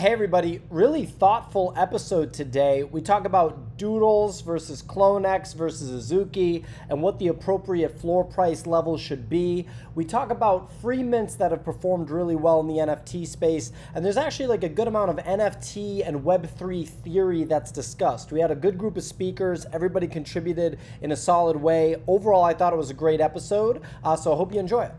Hey, everybody, really thoughtful episode today. We talk about Doodles versus CloneX versus Azuki and what the appropriate floor price level should be. We talk about free mints that have performed really well in the NFT space, and there's actually like a good amount of NFT and Web3 theory that's discussed. We had a good group of speakers, everybody contributed in a solid way. Overall, I thought it was a great episode, uh, so I hope you enjoy it.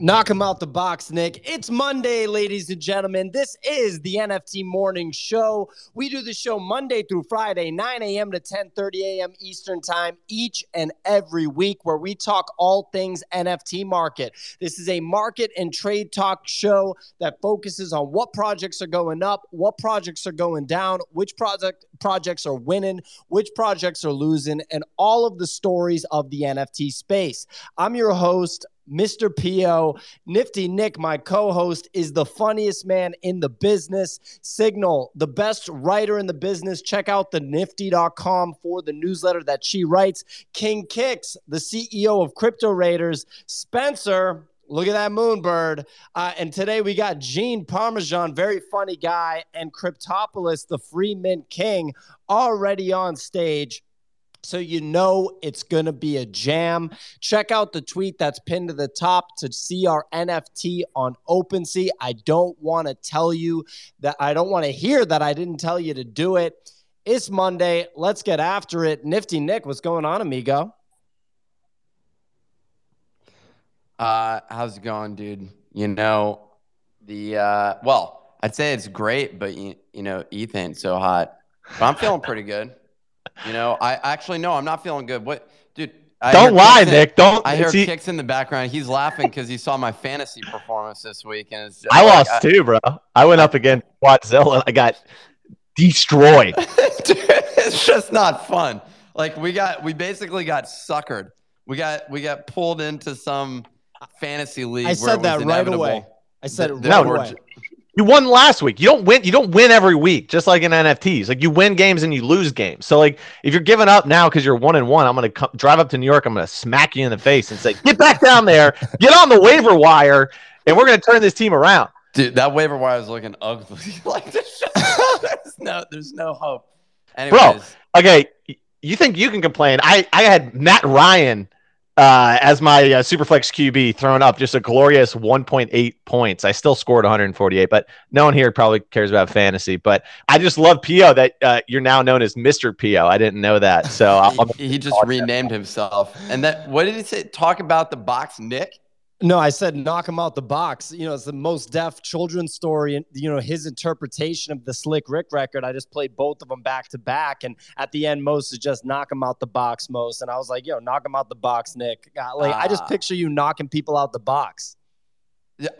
Knock him out the box, Nick. It's Monday, ladies and gentlemen. This is the NFT Morning Show. We do the show Monday through Friday, 9 a.m. to 10:30 a.m. Eastern Time, each and every week, where we talk all things NFT market. This is a market and trade talk show that focuses on what projects are going up, what projects are going down, which project projects are winning, which projects are losing, and all of the stories of the NFT space. I'm your host. Mr. Pio. Nifty Nick, my co host, is the funniest man in the business. Signal, the best writer in the business. Check out the nifty.com for the newsletter that she writes. King Kicks, the CEO of Crypto Raiders. Spencer, Look at that moonbird. Uh, and today we got Gene Parmesan, very funny guy, and Cryptopolis, the free mint king, already on stage so you know it's going to be a jam. Check out the tweet that's pinned to the top to see our NFT on OpenSea. I don't want to tell you that I don't want to hear that I didn't tell you to do it. It's Monday. Let's get after it. Nifty Nick, what's going on, amigo? Uh, how's it going, dude? You know, the uh, well, I'd say it's great, but you, you know, Ethan's so hot. But I'm feeling pretty good. You know, I actually no, I'm not feeling good. What, dude? I Don't lie, Nick. Don't. I hear see, kicks in the background. He's laughing because he saw my fantasy performance this week, and it's I like, lost I, too, bro. I went up against Watzilla. I got destroyed. dude, it's just not fun. Like we got, we basically got suckered. We got, we got pulled into some fantasy league. I said that right away. I said it right no, away. You won last week. You don't win. You don't win every week, just like in NFTs. Like you win games and you lose games. So like if you're giving up now because you're one and one, I'm gonna come, drive up to New York. I'm gonna smack you in the face and say, "Get back down there. Get on the waiver wire, and we're gonna turn this team around." Dude, that waiver wire is looking ugly. like there's no, there's no hope. Anyways. Bro, okay, you think you can complain? I I had Matt Ryan uh, as my uh, Superflex QB throwing up just a glorious 1.8 points. I still scored 148, but no one here probably cares about fantasy. But I just love Pio that uh, you're now known as Mr. Pio. I didn't know that. So he, he just renamed himself. And that, what did he say? Talk about the box, Nick? No, I said knock him out the box. You know, it's the Mos Def children's story, and you know his interpretation of the Slick Rick record. I just played both of them back to back, and at the end, Most is just knock him out the box, Most, And I was like, yo, knock him out the box, Nick. Like, uh, I just ah. picture you knocking people out the box.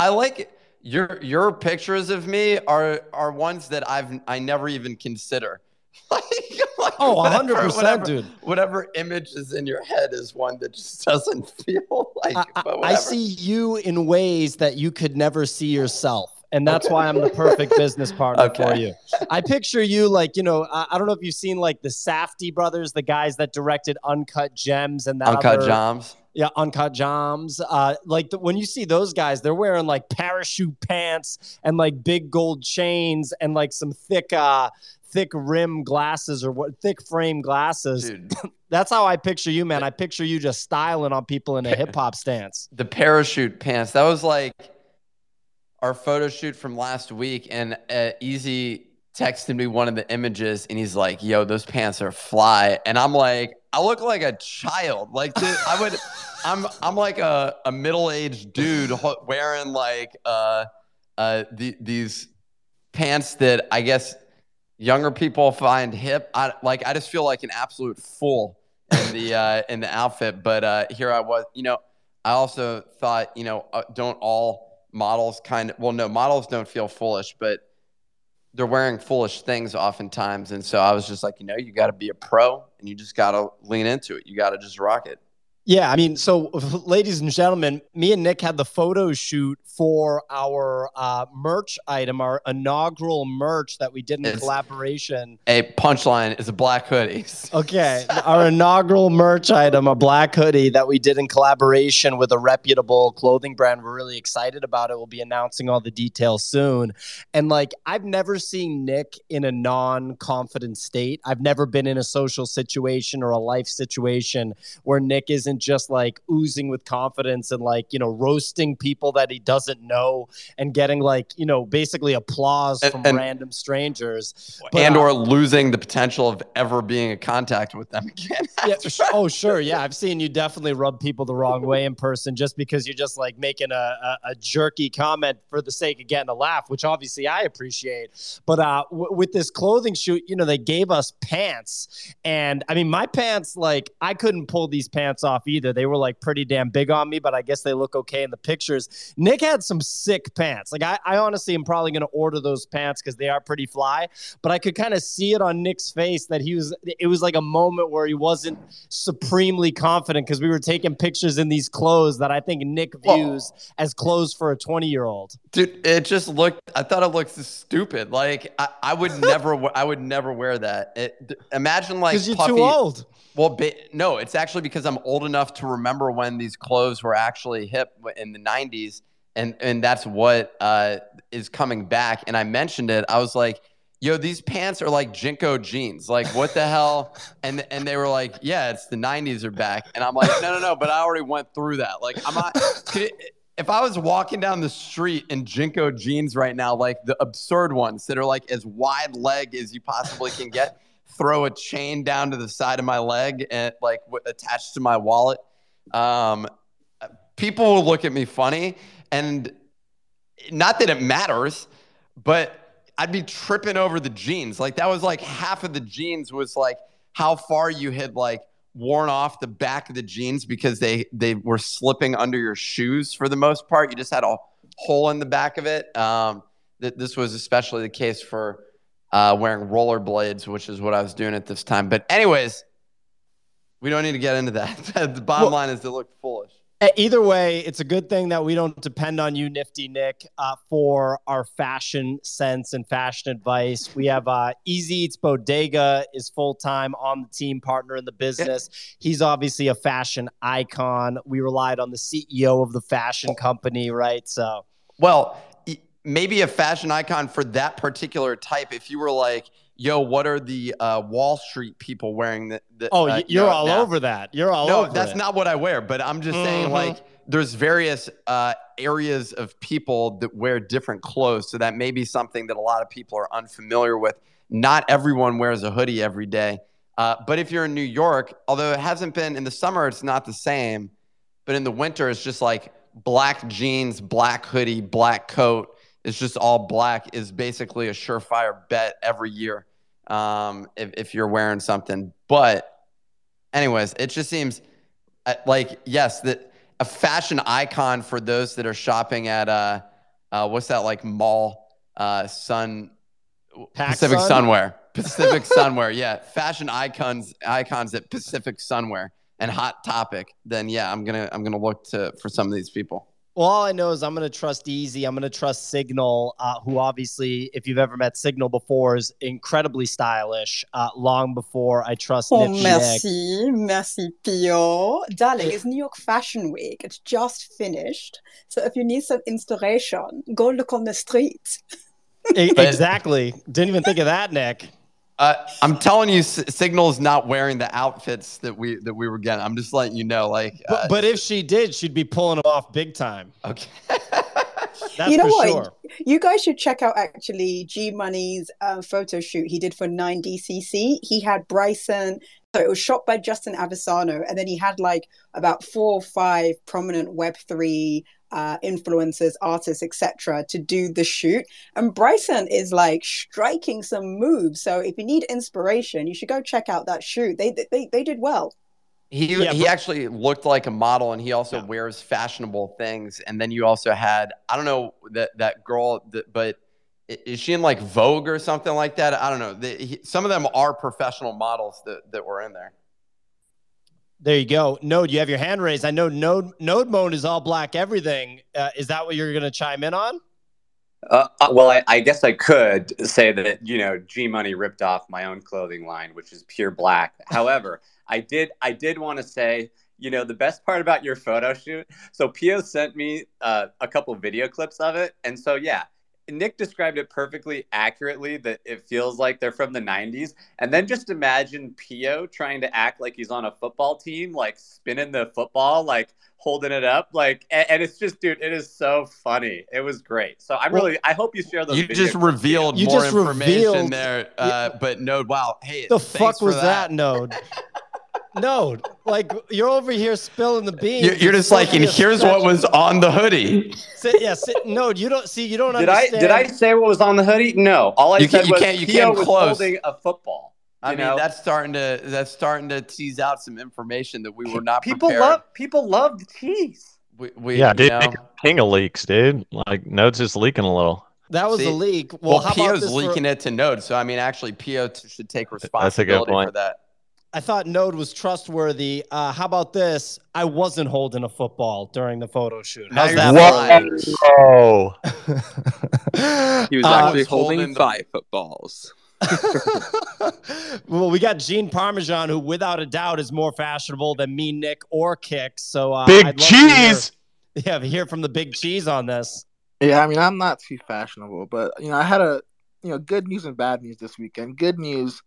I like it. Your your pictures of me are are ones that I've I never even consider. Like, like oh, 100 percent, dude. Whatever image is in your head is one that just doesn't feel like. I, I see you in ways that you could never see yourself and that's okay. why I'm the perfect business partner okay. for you. I picture you like you know I, I, don't know if you've seen like the Safdie brothers, the guys that directed Uncut Gems and that Uncut other, Gems. Yeah, Uncut Gems. Uh, like the, when you see those guys, they're wearing like parachute pants and like big gold chains and like some thick uh thick rim glasses or what thick frame glasses. That's how I picture you, man. I picture you just styling on people in a hip hop stance. The parachute pants. That was like our photo shoot from last week, and uh, Easy texted me one of the images, and he's like, "Yo, those pants are fly," and I'm like, I look like a child. Like dude, I would, I'm I'm like a, a middle aged dude wearing like uh uh the, these pants that I guess younger people find hip. I like I just feel like an absolute fool in the uh, in the outfit. But uh, here I was. You know, I also thought, you know, uh, don't all models kind of well, no, models don't feel foolish, but they're wearing foolish things oftentimes. And so I was just like, you know, you got to be a pro and you just got to lean into it. You got to just rock it. Yeah, I mean, so ladies and gentlemen, me and Nick had the photo shoot for our uh, merch item, our inaugural merch that we did in It's- collaboration. A punchline is a black hoodie. Okay, our inaugural merch item, a black hoodie that we did in collaboration with a reputable clothing brand. We're really excited about it. We'll be announcing all the details soon. And like, I've never seen Nick in a non confident state. I've never been in a social situation or a life situation where Nick isn't just like oozing with confidence and like, you know, roasting people that he doesn't know and getting like, you know, basically applause And- from and- random strangers. But, and uh, or losing the potential of ever being in contact with them again. yeah, oh sure, yeah. I've seen you definitely rub people the wrong way in person just because you're just like making a, a, a jerky comment for the sake of getting a laugh, which obviously I appreciate. But uh, w- with this clothing shoot, you know, they gave us pants, and I mean, my pants, like I couldn't pull these pants off either. They were like pretty damn big on me, but I guess they look okay in the pictures. Nick had some sick pants. Like I, I honestly am probably gonna order those pants because they are pretty fly. But I could kind of see it on Nick's face that he was. It was like a moment where he wasn't supremely confident because we were taking pictures in these clothes that I think Nick views as clothes for a 20 year old. Dude, it just looked. I thought it looked stupid. Like I, I would never. I would never wear that. It, imagine like Because you're puffy, too old. Well, ba- no, it's actually because I'm old enough to remember when these clothes were actually hip in the '90s, and and that's what uh, is coming back. And I mentioned it. I was like, "Yo, these pants are like JNCO jeans. Like, what the hell?" And and they were like, "Yeah, it's the '90s are back." And I'm like, "No, no, no." But I already went through that. Like, I'm not. Could it, if I was walking down the street in JNCO jeans right now, like the absurd ones that are like as wide leg as you possibly can get, throw a chain down to the side of my leg and like w- attached to my wallet, um, people will look at me funny. And not that it matters, but I'd be tripping over the jeans. Like that was like half of the jeans was like how far you had like worn off the back of the jeans because they they were slipping under your shoes for the most part. You just had a hole in the back of it. Um, th- this was especially the case for uh, wearing rollerblades, which is what I was doing at this time. But anyways, we don't need to get into that. the bottom Well- line is it looked foolish. Either way, it's a good thing that we don't depend on you, Nifty Nick, uh, for our fashion sense and fashion advice. We have uh, Easy Eats Bodega is full time on the team, partner in the business. He's obviously a fashion icon. We relied on the CEO of the fashion company, right? So Well, maybe a fashion icon for that particular type. If you were like, "Yo, what are the uh, Wall Street people wearing?" The, the, Oh, uh, you you're all now? over that. You're all over. no, over that's it. not what I wear. But I'm just saying, Mhm. like, there's various uh, areas of people that wear different clothes, so that may be something that a lot of people are unfamiliar with. Not everyone wears a hoodie every day. Uh, but if you're in New York, although it hasn't been in the summer, it's not the same. But in the winter, it's just like black jeans, black hoodie, black coat. It's just all black is basically a surefire bet every year um, if, if you're wearing something. But, anyways, it just seems uh, like, yes, that a fashion icon for those that are shopping at, uh, uh, what's that like mall? Uh, Sun, Pacific PacSun? Sunwear. Pacific Sunwear, yeah. Fashion icons icons at Pacific Sunwear and Hot Topic. Then yeah, I'm gonna I'm gonna look to for some of these people. Well, all I know is I'm going to trust Easy. I'm going to trust Signal, uh, who obviously, if you've ever met Signal before, is incredibly stylish. Uh, long before I trust Oh, Nifty Nick. merci, merci, Pio. Darling, it's New York Fashion Week. It's just finished. So if you need some inspiration, go look on the street. Exactly. Didn't even think of that, Nick. Uh, I'm telling you, S- Signal's not wearing the outfits that we that we were getting. I'm just letting you know, like, uh, But, but if she did, she'd be pulling them off big time. okay. That's You know for what? sure. You guys should check out actually G Money's um, photo shoot he did for 9DCC. He had Bryson, so it was shot by Justin Aversano, and then he had like about four or five prominent Web3 uh, influencers, artists, etc., to do the shoot. And Bryson is like striking some moves. So if you need inspiration, you should go check out that shoot. They they they did well. He Yeah, he but- actually looked like a model, and he also Yeah. wears fashionable things. And then you also had I don't know that that girl, that, but i- is she in like Vogue or something like that? I don't know. The, he, some of them are professional models that that were in there. There you go. Node, you have your hand raised. I know Node Node mode is all black everything. Uh, is that what you're going to chime in on? Uh, uh, well, I, I, guess I could say that you know G Money ripped off my own clothing line, which is pure black. However, I did I did want to say you know the best part about your photo shoot. So Pio sent me uh, a couple video clips of it, and so yeah, Nick described it perfectly accurately that it feels like they're from the 90s. And then just imagine Pio trying to act like he's on a football team, like spinning the football, like holding it up. Like, and, and it's just, dude, it is so funny. It was great. So I'm really, I hope you share those. You just revealed you more just information revealed, there. Uh, yeah. But Node, wow. Hey, the fuck was that, that Node? no, like you're over here spilling the beans. You're, you're just like, and here's what was on the hoodie. Sit, yeah, sit, no, you don't see. You don't understand. did understand. I did I say what was on the hoodie? No, all I you said can, you was can't, you Pio can't was close. holding a football. I mean, know? that's starting to that's starting to tease out some information that we were not. People prepared. love people love the cheese. We, we yeah, dude, you know, king of leaks, dude. Like nodes is leaking a little. That was See, a leak. Well, well how Pio's about this leaking for, it to Node, so I mean, actually, Pio t- should take That's a good responsibility point. for that. I thought Node was trustworthy. Uh, how about this? I wasn't holding a football during the photo shoot. How's that? lying. Whoa! He was Uh, actually was holding holding the- five footballs. well, we got Gene Parmesan, who without a doubt is more fashionable than me, Nick, or Kick. So uh, Big I'd love to hear- cheese. yeah, hear from the big cheese on this. Yeah, I mean, I'm not too fashionable, but you know, I had a you know good news and bad news this weekend. Good news,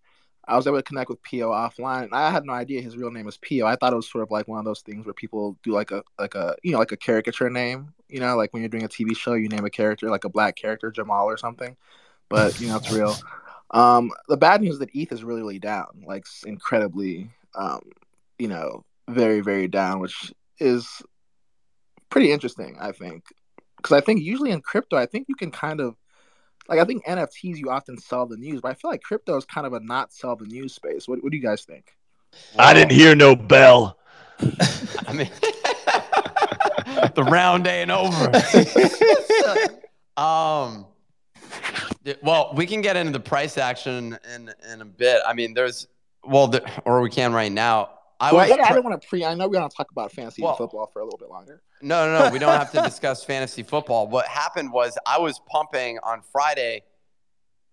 I was able to connect with Pio offline. I had no idea his real name was Pio. I thought it was sort of like one of those things where people do like a like a you know like a caricature name. You know, like when you're doing a TV show, you name a character like a black character, Jamal or something. But you know, it's real. Um, the bad news is that ETH is really, really down, like incredibly, um, you know, very, very down, which is pretty interesting, I think because I think usually in crypto, I think you can kind of like I think NFTs you often sell the news, but I feel like crypto is kind of a not sell the news space. What, what do you guys think? I didn't hear no bell. I mean, the round ain't over. um, well, we can get into the price action in in a bit. I mean, there's well, the, or we can right now. I well, was, I, I don't want to pre. I know we're going to talk about fantasy Well- football for a little bit longer. No, no, no. We don't have to discuss fantasy football. What happened was I was pumping on Friday,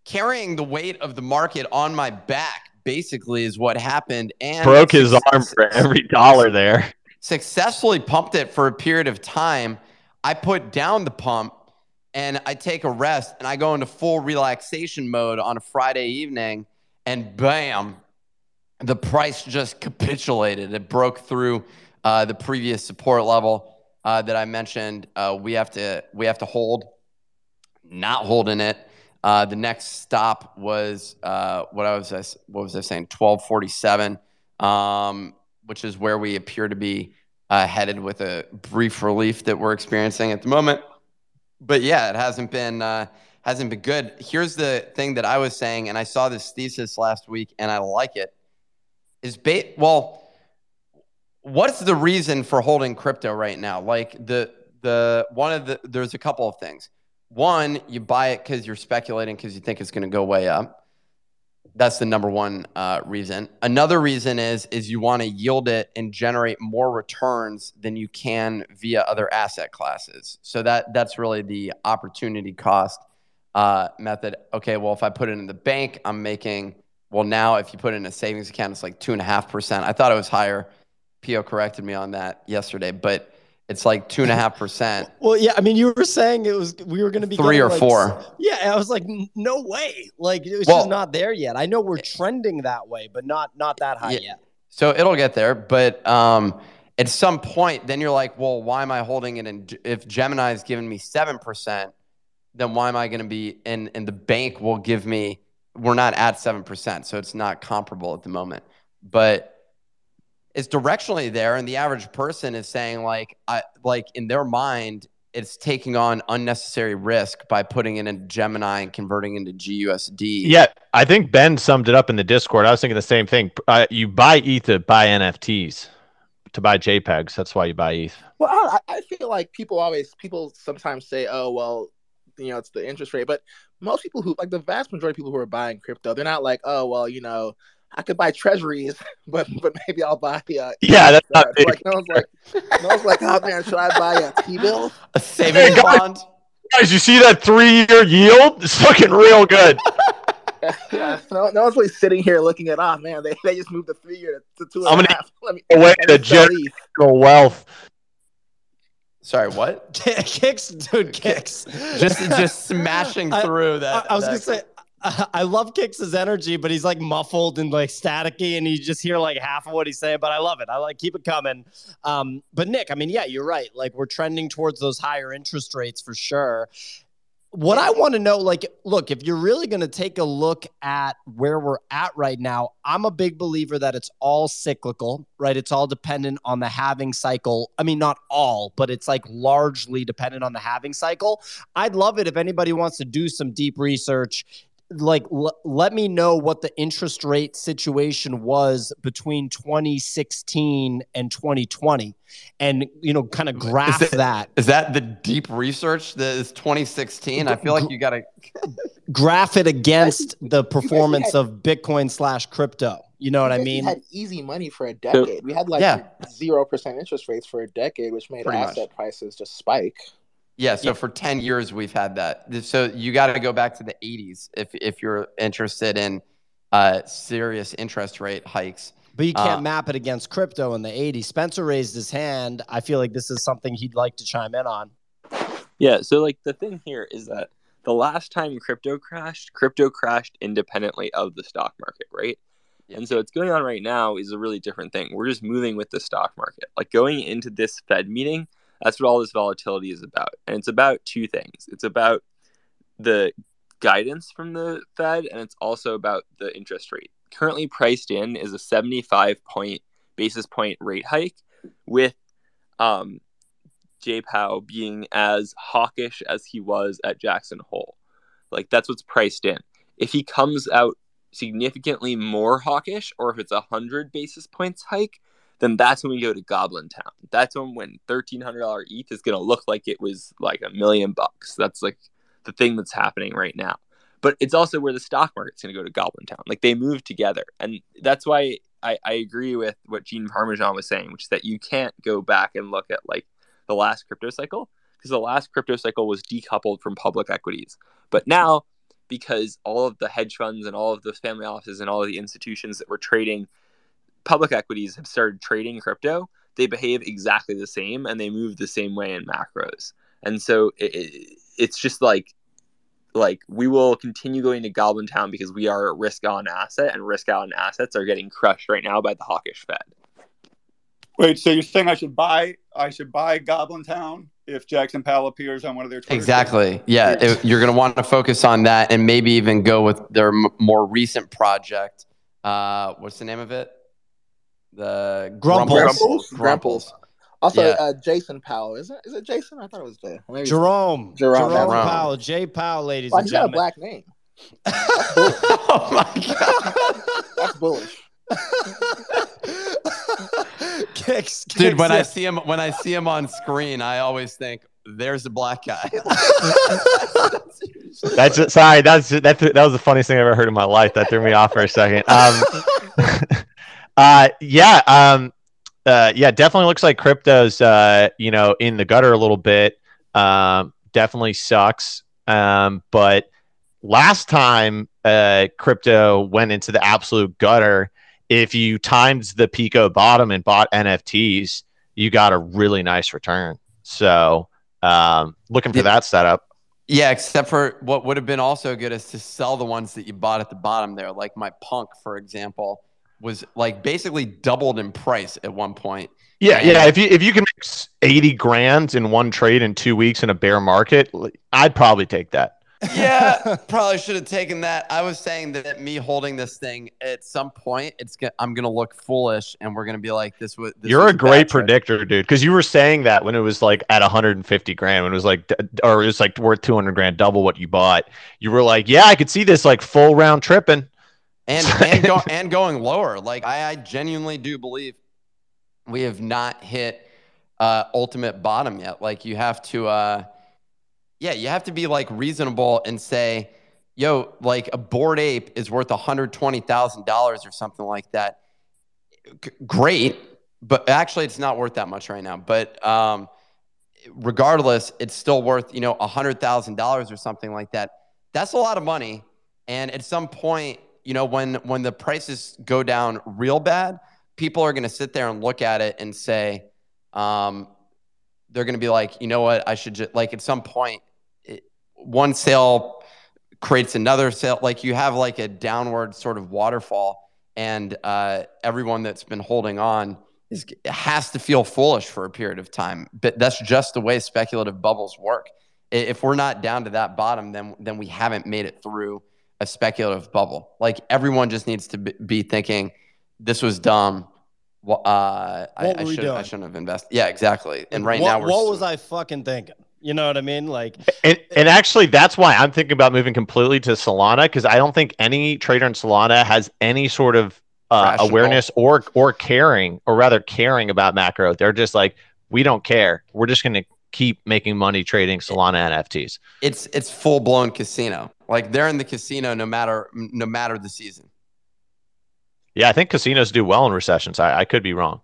carrying the weight of the market on my back. Basically, is what happened, and Broke his arm for every dollar there. Successfully pumped it for a period of time. I put down the pump, and I take a rest, and I go into full relaxation mode on a Friday evening, and bam, the price just capitulated. It broke through uh, the previous support level uh, that I mentioned. Uh, we have to we have to hold. Not holding it. Uh, the next stop was uh, what I was what was I saying? Twelve forty seven, um, which is where we appear to be uh, headed with a brief relief that we're experiencing at the moment. But yeah, it hasn't been uh, hasn't been good. Here's the thing that I was saying, and I saw this thesis last week, and I like it. Is ba- well, what's the reason for holding crypto right now? Like the the one of the there's a couple of things. One, you buy it because you're speculating because you think it's going to go way up. That's the number one uh, reason. Another reason is is you want to yield it and generate more returns than you can via other asset classes. So that that's really the opportunity cost uh, method. Okay, well if I put it in the bank, I'm making well now if you put it in a savings account, it's like two and a half percent. I thought it was higher. Pio corrected me on that yesterday, but it's like two and a half percent. Well, yeah, I mean, you were saying it was we were going to be Three or like, four. Yeah, I was like, no way! Like it was Well- just not there yet. I know we're trending that way, but not not that high Yeah. yet. So it'll get there, but um, at some point, then you're like, well, why am I holding it? And if Gemini is giving me seven percent, then why am I going to be? And and the bank will give me. We're not at seven percent, so it's not comparable at the moment, but it's directionally there. And the average person is saying, like, I like in their mind, it's taking on unnecessary risk by putting in a Gemini and converting into GUSD. Yeah, I think Ben summed it up in the Discord. I was thinking the same thing. Uh, you buy ETH to buy NFTs, to buy JPEGs. That's why you buy ETH. Well, I, I feel like people always people sometimes say, "Oh, well, you know, it's the interest rate," but most people who like the vast majority of people who are buying crypto, they're not like, "Oh, well, you know, I could buy treasuries, but but maybe I'll buy the. Uh, Yeah, that's not Fed. big. like I was like, I was like, oh man, should I buy a T bill? A savings Hey, guys. bond. Guys, you see that three-year yield? It's looking real good. yeah, no, no one's really sitting here looking at, oh man, they, they just moved the three year to two I'm and a gonna- half. Let me, Away let to me sell wealth. Sorry, what? kicks, dude, kicks. Just just smashing through I, that. I was that- gonna say. I love Kicks' energy, but he's like muffled and like staticky, and you just hear like half of what he's saying. But I love it. I like keep it coming. Um, but Nick, I mean, yeah, you're right. Like we're trending towards those higher interest rates for sure. What I want to know, like, look, if you're really going to take a look at where we're at right now, I'm a big believer that it's all cyclical, right? It's all dependent on the halving cycle. I mean, not all, but it's like largely dependent on the halving cycle. I'd love it if anybody wants to do some deep research like l- let me know what the interest rate situation was between 2016 and 2020 and you know kind of graph it- that Is that the deep research that is 2016? I feel like you got to. graph it against the performance of bitcoin slash crypto you know what i We mean had easy money for a decade. We had like Yeah. zero percent interest rates for a decade, which made Pretty much. asset prices just spike. Yeah, so for 10 years we've had that. So you got to go back to the 80s if if you're interested in uh, serious interest rate hikes. but you can't Uh, map it against crypto in the 80s spencer raised his hand i feel like this is something he'd like to chime in on Yeah, so like the thing here is that the last time crypto crashed, crypto crashed independently of the stock market, right? And so what's going on right now is a really different thing. We're just moving with the stock market. Like going into this Fed meeting, that's what all this volatility is about. And it's about two things. It's about the guidance from the Fed and it's also about the interest rate. Currently priced in is a 75 point basis point rate hike with um J Pow being as hawkish as he was at Jackson Hole. Like that's what's priced in. If he comes out significantly more hawkish, or if it's a hundred basis points hike, then that's when we go to Goblin Town. That's when when thirteen hundred dollar ETH is gonna look like it was like a million bucks. That's like the thing that's happening right now. But it's also where the stock market's gonna go to Goblin Town. Like they move together, and that's why I, I agree with what Gene Parmesan was saying, which is that you can't go back and look at like the last crypto cycle because the last crypto cycle was decoupled from public equities. But now, because all of the hedge funds and all of the family offices and all of the institutions that were trading public equities have started trading crypto, they behave exactly the same and they move the same way in macros. And so it, it, it's just like like we will continue going to Goblin Town because we are a risk on asset and risk on assets are getting crushed right now by the hawkish Fed. Wait, so you're saying I should buy I should buy Goblin Town if Jackson Powell appears on one of their Twitter Exactly. Yeah, Yeah. it- you're going to want to focus on that and maybe even go with their m- more recent project. Uh, what's the name of it? The Grumples. Grumples. Grumples. Also, Yeah. uh, Jason Powell. Is it? Is it Jason? I thought it was Jay. Maybe- jerome Jerome, jerome, Jerome. powell j powell ladies Wow, and he's got a black name. oh my god, That's bullish. kicks, dude! kicks When I see him, when I see him on screen, I always think, "There's a black guy." That's it. Sorry, that's that. That was the funniest thing I've ever heard in my life. That threw me off for a second. Um, uh, yeah, um, uh, yeah, definitely looks like crypto's, uh, you know, in the gutter a little bit. Um, definitely sucks. Um, but last time, uh, crypto went into the absolute gutter. If you timed the Pico bottom and bought NFTs, you got a really nice return. So, um, looking for Yeah. that setup. Yeah, except for what would have been also good is to sell the ones that you bought at the bottom there. Like my punk, for example, was like basically doubled in price at one point. Yeah, Yeah. yeah. If you if you can make eighty grand in one trade in two weeks in a bear market, I'd probably take that. Yeah, probably should have taken that. I was saying that me holding this thing at some point, it's go- I'm gonna look foolish, and we're gonna be like, "This was." This You're was a great bad trade. predictor, dude. Because you were saying that when it was like at 150 grand, when it was like, or it was like worth 200 grand, double what you bought. You were like, yeah, I could see this like full round tripping. And and go and going lower. Like I, I genuinely do believe we have not hit uh, ultimate bottom yet. Like you have to, uh, yeah, you have to be like reasonable and say, yo, like a bored ape is worth $120,000 or something like that. G- great, but actually it's not worth that much right now. But um, regardless, it's still worth, you know, $100,000 or something like that. That's a lot of money. And at some point, you know, when when the prices go down real bad, people are going to sit there and look at it and say, um, they're going to be like, you know what, I should just like at some point, it, one sale creates another sale. Like you have like a downward sort of waterfall, and uh, everyone that's been holding on is has to feel foolish for a period of time. But that's just the way speculative bubbles work. If we're not down to that bottom, then then we haven't made it through a speculative bubble. Like everyone just needs to be thinking, this was dumb. Well, uh, I, I, should, I shouldn't have invested. Yeah, exactly. And right what, now, we're what was I fucking thinking? You know what I mean? Like, and, and actually, that's why I'm thinking about moving completely to Solana because I don't think any trader in Solana has any sort of uh, awareness or or caring, or rather caring about macro. They're just like, we don't care. We're just going to keep making money trading Solana NFTs. It's it's full blown casino. Like they're in the casino no matter no matter the season. Yeah, I think casinos do well in recessions. I, I could be wrong.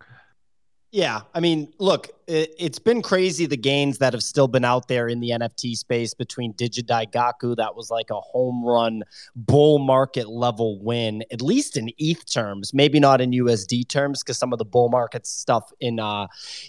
Yeah, I mean, look, it, has been crazy the gains that have still been out there in the NFT space between Digidaigaku. That was like a home run bull market level win, at least in ETH terms, maybe not in USD terms, because some of the bull market stuff in uh,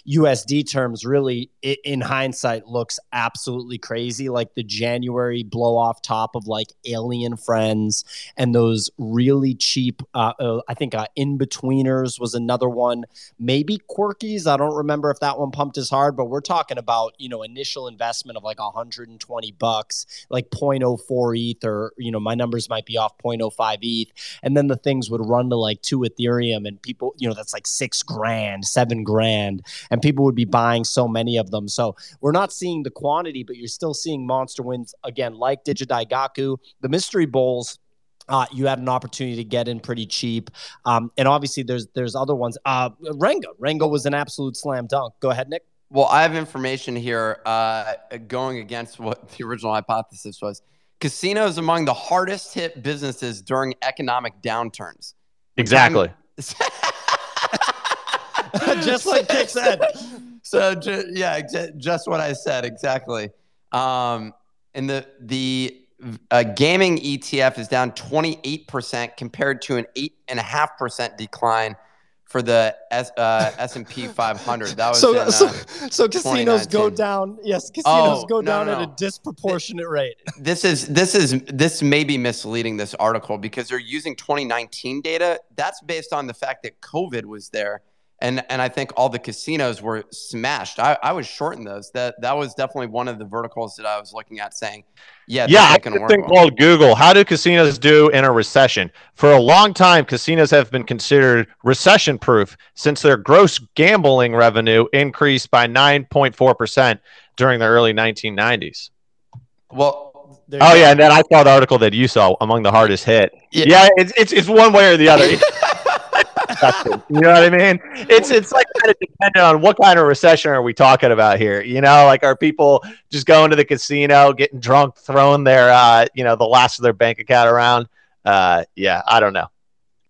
USD terms really, in hindsight, looks absolutely crazy. Like the January blow off top of like Alien Friends and those really cheap, uh, uh, I think uh, In Betweeners was another one. Maybe Quirkies. I don't remember if that one pumped as hard, but we're talking about, you know, initial investment of like 120 bucks, like 0.04 ETH, or, you know, my numbers might be off 0.05 ETH. And then the things would run to like two Ethereum and people, you know, that's like six grand, seven grand, and people would be buying so many of them. So we're not seeing the quantity, but you're still seeing monster wins again, like Digidaigaku, the mystery bowls uh, you had an opportunity to get in pretty cheap, um, and obviously there's there's other ones. Uh, Renga, Renga was an absolute slam dunk. Go ahead, Nick. Well, I have information here uh, going against what the original hypothesis was. Casinos among the hardest hit businesses during economic downturns. Exactly. just like Kick said. So yeah, just what I said exactly. Um, and the the a gaming ETF is down 28% compared to an 8.5% decline for the S, uh, S&P 500. That was so, in, uh, so, so casinos go down. Yes, casinos oh, go no, down no, at a disproportionate rate. This is this is this may be misleading this article because they're using 2019 data. That's based on the fact that COVID was there and and I think all the casinos were smashed. I, I was shorting those. That that was definitely one of the verticals that I was looking at, saying, yeah, yeah. I think well. called Google. How do casinos do in a recession? For a long time, casinos have been considered recession proof since their gross gambling revenue increased by nine point four percent during the early 1990s. Well, oh yeah, and then I saw the article that you saw among the hardest hit. Yeah, yeah it's, it's it's one way or the other. you know what I mean? It's it's like kind of dependent on what kind of recession are we talking about here. You know, like are people just going to the casino, getting drunk, throwing their uh, you know, the last of their bank account around? Uh, yeah, I don't know.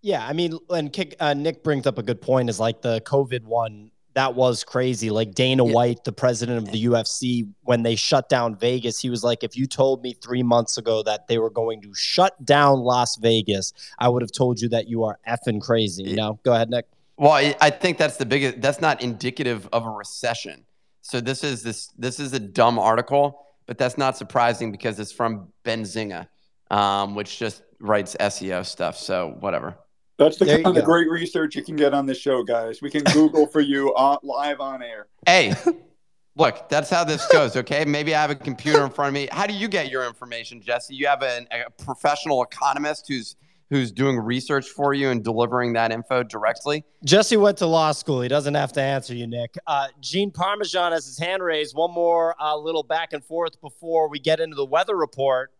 Yeah, I mean, and uh, Nick brings up a good point. Is like the COVID one that was crazy. Like Dana yeah. White, the president of the UFC, when they shut down Vegas, he was like, if you told me three months ago that they were going to shut down Las Vegas, I would have told you that you are effing crazy. You know, go ahead, Nick. Well, I think that's the biggest. That's not indicative of a recession. So this is this this is a dumb article, but that's not surprising because it's from Benzinga, um, which just writes SEO stuff. So whatever. That's the there kind of great research you can get on this show, guys. We can Google for you on, live on air. Hey, look, that's how this goes, okay? Maybe I have a computer in front of me. How do you get your information, Jesse? You have a, a professional economist who's who's doing research for you and delivering that info directly. Jesse went to law school. He doesn't have to answer you, Nick. Uh, Gene Parmesan has his hand raised. One more uh, little back and forth before we get into the weather report.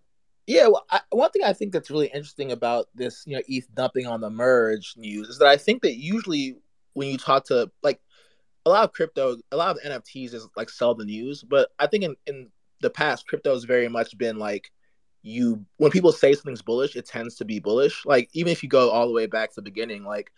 Yeah, well, I, one thing I think that's really interesting about this, you know, ETH dumping on the merge news is that I think that usually when you talk to like a lot of crypto, a lot of NFTs is like sell the news, but I think in in the past, crypto has very much been like you when people say something's bullish, it tends to be bullish. Like even if you go all the way back to the beginning, like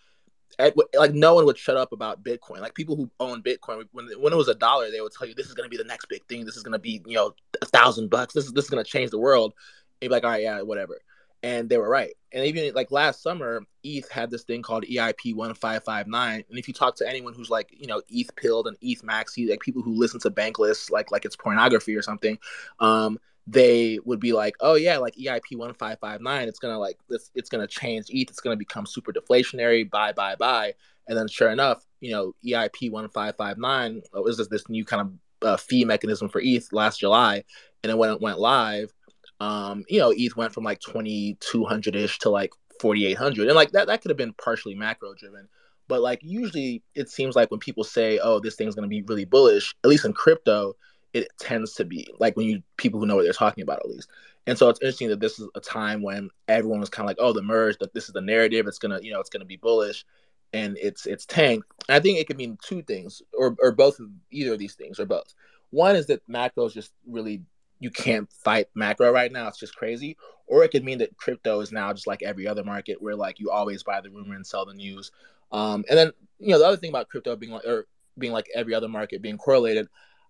at, like no one would shut up about Bitcoin. Like people who own Bitcoin, when when it was a dollar, they would tell you this is going to be the next big thing. This is going to be you know a thousand bucks. This is this is going to change the world. You'd be like, all right, yeah, whatever. And they were right. And even like last summer, ETH had this thing called EIP one five five nine. And if you talk to anyone who's like you know ETH pilled and ETH maxi, like people who listen to Bankless like like it's pornography or something, um, they would be like, oh yeah, like EIP one five five nine, it's gonna like this, it's gonna change ETH, it's gonna become super deflationary, buy, buy, buy, and then sure enough, you know, EIP one five five nine was this this new kind of uh, fee mechanism for ETH last July, and then when it went live, um, you know, ETH went from like twenty two hundred ish to like forty eight hundred, and like that that could have been partially macro driven. But like usually, it seems like when people say, "Oh, this thing's going to be really bullish," at least in crypto, it tends to be like when you people who know what they're talking about at least. And so it's interesting that this is a time when everyone was kind of like oh the merge that this is the narrative it's gonna you know it's gonna be bullish and it's it's and i think it could mean two things or or both of either of these things or both. One is that macro is just really you can't fight macro right now it's just crazy or it could mean that crypto is now just like every other market where like you always buy the rumor and sell the news um and then you know the other thing about crypto being like or being like every other market being correlated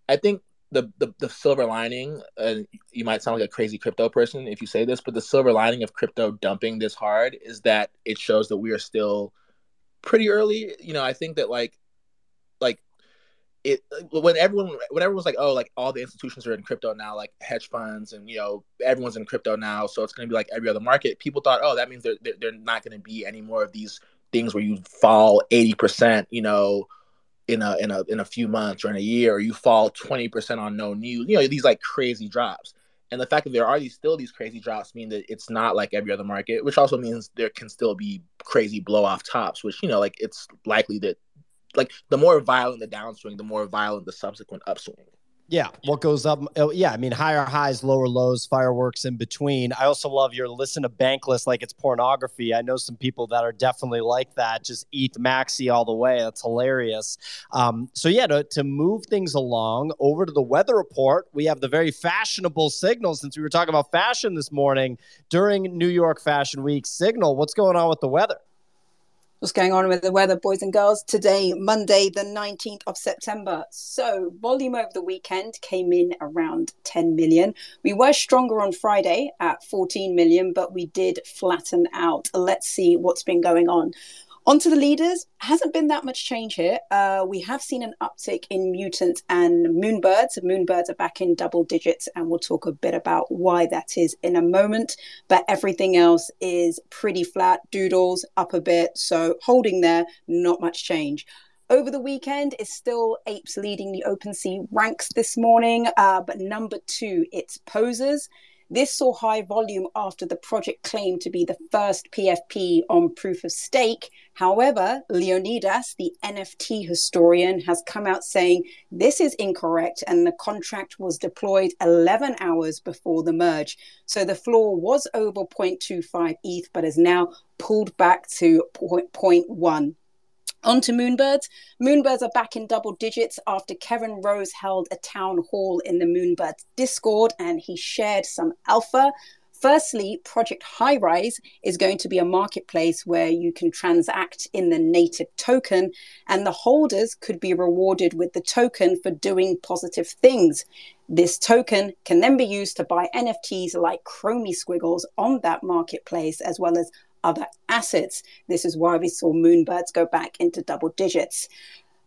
i think the, the the silver lining, and you might sound like a crazy crypto person if you say this, but the silver lining of crypto dumping this hard is that it shows that we are still pretty early. You know, I think that like like it when everyone when everyone's like, oh, like all the institutions are in crypto now, like hedge funds and you know everyone's in crypto now, so it's going to be like every other market. People thought, oh, that means they're they're, they're not going to be any more of these things where you fall eighty percent, you know, in a in a in a few months or in a year, or you fall twenty percent on no news. You know these like crazy drops. And the fact that there are these still these crazy drops mean that it's not like every other market, which also means there can still be crazy blow off tops, which you know like it's likely that like the more violent the downswing, the more violent the subsequent upswing. Yeah, what goes up? Oh, yeah, I mean, higher highs, lower lows, fireworks in between. I also love your listen to Bankless like it's pornography. I know some people that are definitely like that, just ETH maxi all the way. That's hilarious. Um, so, yeah, to, to move things along over to the weather report, we have the very fashionable signal since we were talking about fashion this morning during New York Fashion Week. Signal, what's going on with the weather? What's going on with the weather, boys and girls. Today, Monday, the 19th of September. So, volume over the weekend came in around 10 million. We were stronger on Friday at 14 million, but we did flatten out. Let's see what's been going on. Onto the leaders, hasn't been that much change here. Uh, we have seen an uptick in mutants and moonbirds. Moonbirds are back in double digits, and we'll talk a bit about why that is in a moment. But everything else is pretty flat. Doodles up a bit, so holding there, not much change. Over the weekend, is still Apes leading the open sea ranks this morning, uh, but number two, it's Posers. This saw high volume after the project claimed to be the first PFP on proof of stake. However, Leonidas, the NFT historian, has come out saying this is incorrect and the contract was deployed 11 hours before the merge. So the floor was over 0.25 ETH, but is now pulled back to 0.1. On to Moonbirds. Moonbirds are back in double digits after Kevin Rose held a town hall in the Moonbirds Discord and he shared some alpha. Firstly, Project Highrise is going to be a marketplace where you can transact in the native token, and the holders could be rewarded with the token for doing positive things. This token can then be used to buy NFTs like Chromie Squiggles on that marketplace, as well as other assets. This is why we saw moonbirds go back into double digits.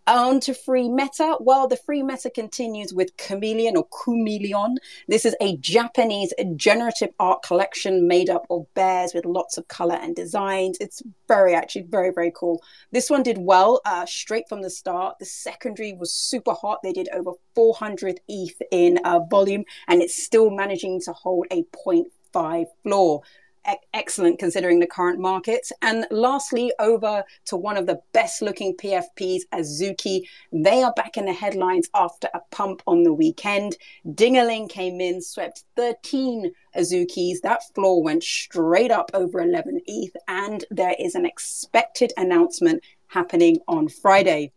On to free meta. Well, the free meta continues with Kumaleon or Chameleon. This is a Japanese generative art collection made up of bears with lots of color and designs. It's very, actually, very, very cool. This one did well uh, straight from the start. The secondary was super hot. They did over 400 ETH in uh, volume, and it's still managing to hold a 0.5 floor excellent considering the current markets. And lastly, over to one of the best looking PFPs, Azuki. They are back in the headlines after a pump on the weekend. Dingaling came in, swept 13 Azukis. That floor went straight up over 11 ETH, and there is an expected announcement happening on Friday.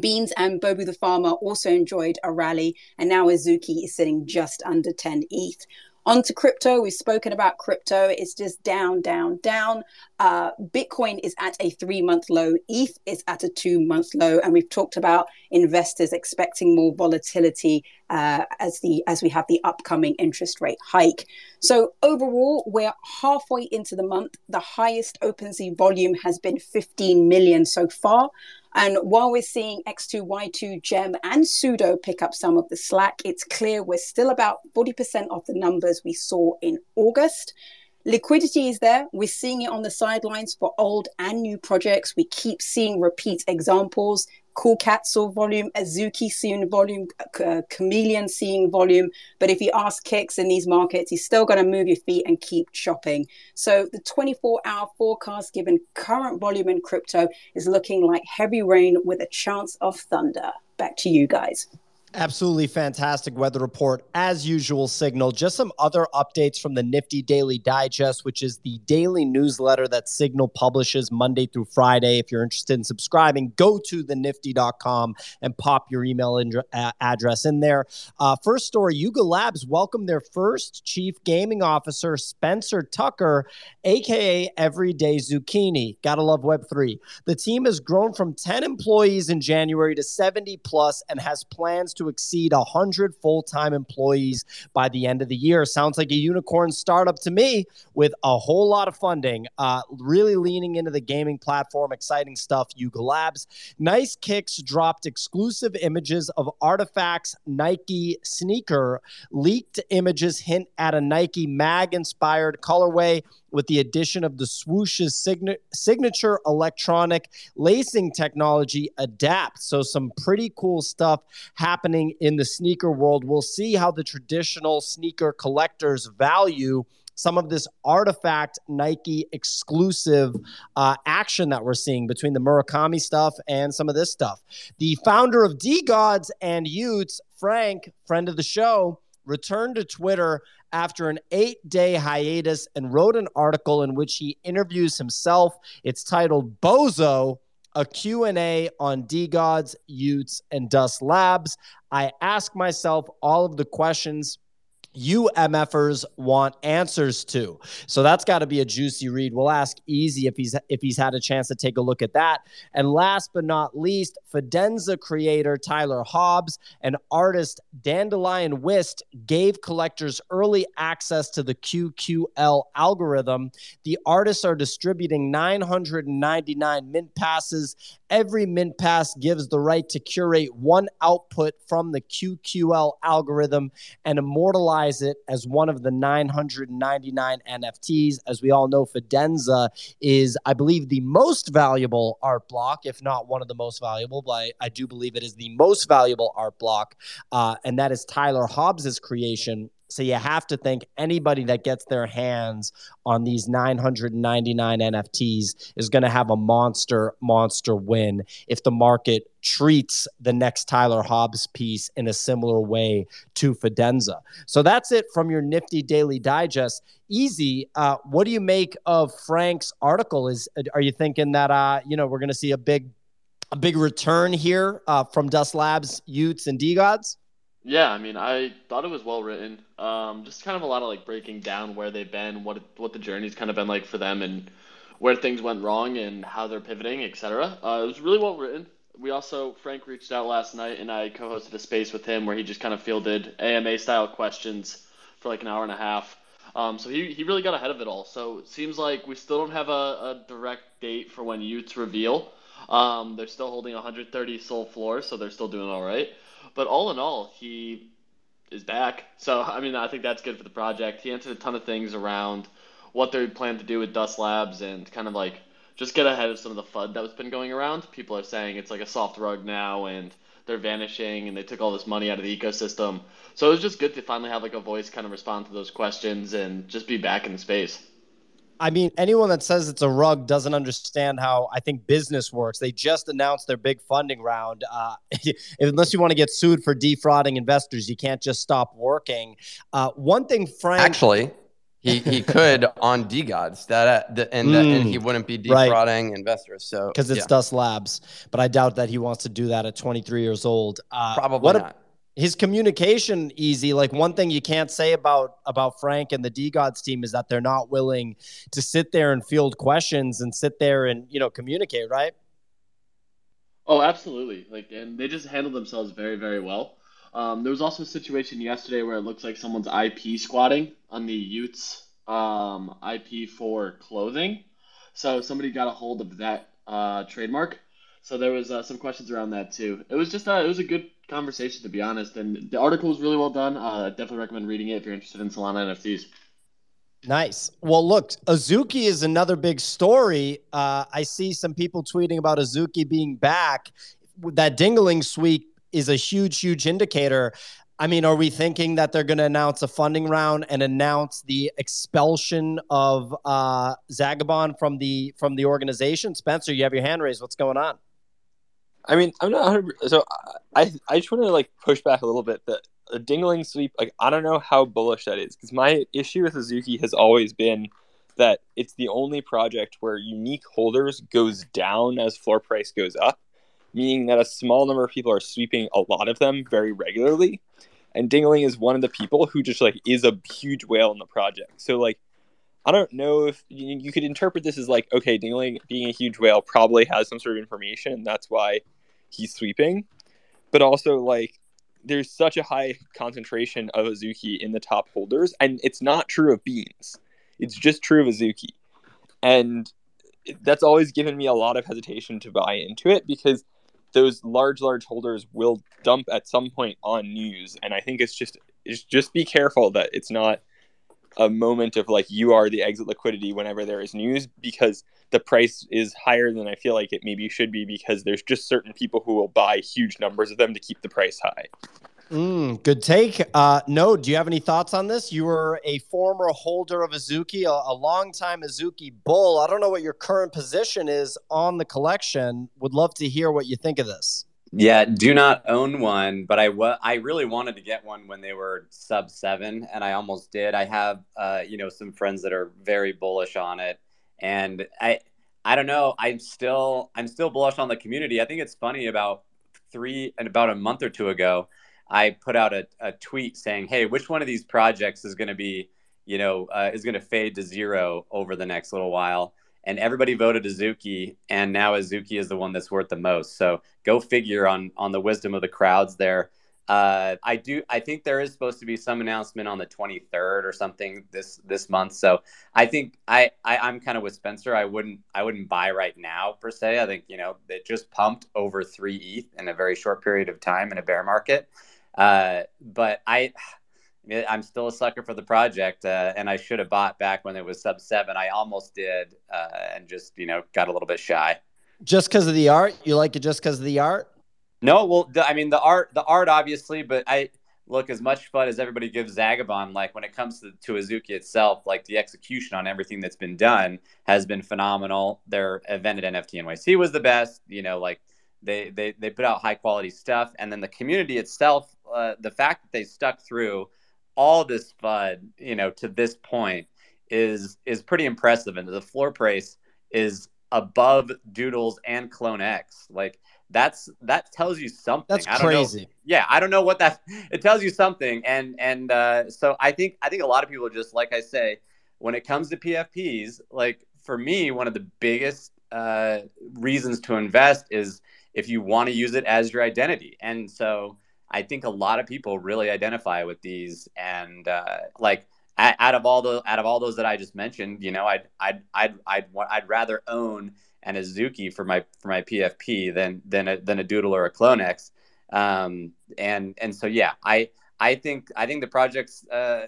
Beans and Bobu the Farmer also enjoyed a rally, and now Azuki is sitting just under 10 ETH. Onto crypto, we've spoken about crypto. It's just down, down, down. Uh, Bitcoin is at a three month low. ETH is at a two month low, and we've talked about investors expecting more volatility uh, as the as we have the upcoming interest rate hike. So overall, we're halfway into the month. The highest OpenSea volume has been 15 million so far. And while we're seeing X2Y2, Gem, and Sudo pick up some of the slack, it's clear we're still about 40% of the numbers we saw in August. Liquidity is there. We're seeing it on the sidelines for old and new projects. We keep seeing repeat examples. Cool Cat saw volume, Azuki seeing volume, uh, Kumaleon seeing volume. But if you ask Kicks in these markets, he's still going to move your feet and keep chopping. So the 24 hour forecast, given current volume in crypto, is looking like heavy rain with a chance of thunder. Back to you guys. Absolutely fantastic weather report, as usual, Signal. Just some other updates from the Nifty Daily Digest, which is the daily newsletter that Signal publishes Monday through Friday. If you're interested in subscribing, go to the nifty.com and pop your email uh, address in there. Uh, first story Yuga Labs welcomed their first chief gaming officer, Spencer Tucker, aka Everyday Zucchini. Gotta love Web3. The team has grown from 10 employees in January to 70 plus and has plans to exceed 100 full time employees by the end of the year. Sounds like a unicorn startup to me with a whole lot of funding, uh, really leaning into the gaming platform. Exciting stuff, Yuga Labs. Nice Kicks dropped exclusive images of artifacts Nike sneaker. Leaked images hint at a Nike mag inspired colorway with the addition of the swoosh's sign- signature electronic lacing technology adapt so some pretty cool stuff happening in the sneaker world we'll see how the traditional sneaker collectors value some of this artifact Nike exclusive uh, action that we're seeing between the Murakami stuff and some of this stuff. The founder of DeGods and y00ts, Frank, friend of the show, returned to Twitter after an eight day hiatus and wrote an article in which he interviews himself. It's titled Bozo a Q&A on DeGods, y00ts, and Dust Labs. I ask myself all of the questions you MFers want answers to. So that's got to be a juicy read. We'll ask Easy if he's if he's had a chance to take a look at that. And last but not least, Fidenza creator Tyler Hobbs and artist Dandelion Wist gave collectors early access to the QQL algorithm. The artists are distributing 999 mint passes. Every mint pass gives the right to curate one output from the QQL algorithm and immortalize it as one of the 999 NFTs. As we all know, Fidenza is, I believe, the most valuable art block, if not one of the most valuable, but I, I do believe it is the most valuable art block. Uh, and that is Tyler Hobbs's creation so you have to think anybody that gets their hands on these 999 NFTs is going to have a monster, monster win if the market treats the next Tyler Hobbs piece in a similar way to Fidenza. So that's it from your nifty daily digest. Easy. Uh, what do you make of Frank's article? Is are you thinking that uh, you know we're going to see a big, a big return here uh, from Dust Labs, y00ts, and DeGods? Yeah, I mean, I thought it was well written. Um, just kind of a lot of like breaking down where they've been, what what the journey's kind of been like for them, and where things went wrong and how they're pivoting, etc. Uh, it was really well written. We also Frank reached out last night, and I co-hosted a space with him where he just kind of fielded AMA style questions for like an hour and a half. Um, so he, he really got ahead of it all. So it seems like we still don't have a, a direct date for when y00ts reveal. Um, they're still holding 130 SOL floor, so they're still doing all right. But all in all, he is back. So I mean, I think that's good for the project. He answered a ton of things around what they plan to do with Dust Labs and kind of like just get ahead of some of the FUD that's been going around. People are saying it's like a soft rug now and they're vanishing and they took all this money out of the ecosystem. So it was just good to finally have like a voice kind of respond to those questions and just be back in the space. I mean, anyone that says it's a rug doesn't understand how I think business works. They just announced their big funding round. Uh, unless you want to get sued for defrauding investors, you can't just stop working. Uh, one thing, Frank. Actually, he, he could on DeGods that uh, the, and, mm, and he wouldn't be defrauding right. investors. So because it's yeah. Dust Labs, but I doubt that he wants to do that at 23 years old. Uh, Probably not. His communication easy. Like one thing you can't say about about Frank and the DeGods team is that they're not willing to sit there and field questions and sit there and you know communicate, right? Oh, absolutely. Like, and they just handled themselves very, very well. Um, there was also a situation yesterday where it looks like someone's IP squatting on the y00ts um, IP for clothing. So somebody got a hold of that uh, trademark. So there was uh, some questions around that too. It was just uh, it was a good conversation to be honest, and the article was really well done. Uh, definitely recommend reading it if you're interested in Solana NFTs. Nice. Well, look, Azuki is another big story. Uh, I see some people tweeting about Azuki being back. That Dingaling sweep is a huge, huge indicator. I mean, are we thinking that they're going to announce a funding round and announce the expulsion of uh, Zagabond from the from the organization? Spencer, you have your hand raised. What's going on? I mean, I'm not 100 so I I just want to like push back a little bit that a Dingaling sweep like I don't know how bullish that is because my issue with Azuki has always been that it's the only project where unique holders goes down as floor price goes up, meaning that a small number of people are sweeping a lot of them very regularly. And Dingaling is one of the people who just like is a huge whale in the project. So like I don't know if you, you could interpret this as like okay, Dingaling being a huge whale probably has some sort of information, and that's why he's sweeping. But also like there's such a high concentration of Azuki in the top holders, and it's not true of Beans. It's just true of Azuki, and that's always given me a lot of hesitation to buy into it because those large, large holders will dump at some point on news, and I think it's just it's just be careful that it's not a moment of like you are the exit liquidity whenever there is news because the price is higher than I feel like it maybe should be because there's just certain people who will buy huge numbers of them to keep the price high. Mm, good take. Uh, no, do you have any thoughts on this? You were a former holder of Azuki, a, a long time Azuki bull. I don't know what your current position is on the collection. Would love to hear what you think of this. Yeah, do not own one, but I wa- I really wanted to get one when they were sub seven, and I almost did. I have uh, you know some friends that are very bullish on it, and I I don't know. I'm still I'm still bullish on the community. I think it's funny about three and about a month or two ago, I put out a, a tweet saying, "Hey, which one of these projects is going to be you know uh, is going to fade to zero over the next little while?" And everybody voted Azuki, and now Azuki is the one that's worth the most. So go figure on on the wisdom of the crowds there. Uh, I do. I think there is supposed to be some announcement on the 23rd or something this this month. So I think I, I I'm kind of with Spencer. I wouldn't I wouldn't buy right now per se. I think you know it just pumped over three ETH in a very short period of time in a bear market. Uh, but I I'm still a sucker for the project, uh, and I should have bought back when it was sub seven. I almost did, uh, and just you know got a little bit shy. Just because of the art, you like it just because of the art? No, well, I mean the art, the art obviously, but I look as much fun as everybody gives Zagabond. Like when it comes to, to Azuki itself, like the execution on everything that's been done has been phenomenal. Their event at NFT NYC was the best. You know, like they they they put out high quality stuff, and then the community itself, uh, the fact that they stuck through all this FUD, you know, to this point is is pretty impressive. And the floor price is above Doodles and Clone X. Like that's that tells you something. That's crazy. Know. Yeah, I don't know what that it tells you something. And and uh, so I think I think a lot of people just like I say, when it comes to PFPs, like for me, one of the biggest uh, reasons to invest is if you want to use it as your identity. And so I think a lot of people really identify with these, and uh, like out of all the out of all those that I just mentioned, you know, I'd I'd I'd I'd, I'd rather own an Azuki for my for my PFP than than a, than a Doodle or a CloneX. Um, and and so yeah, I I think I think the project's uh,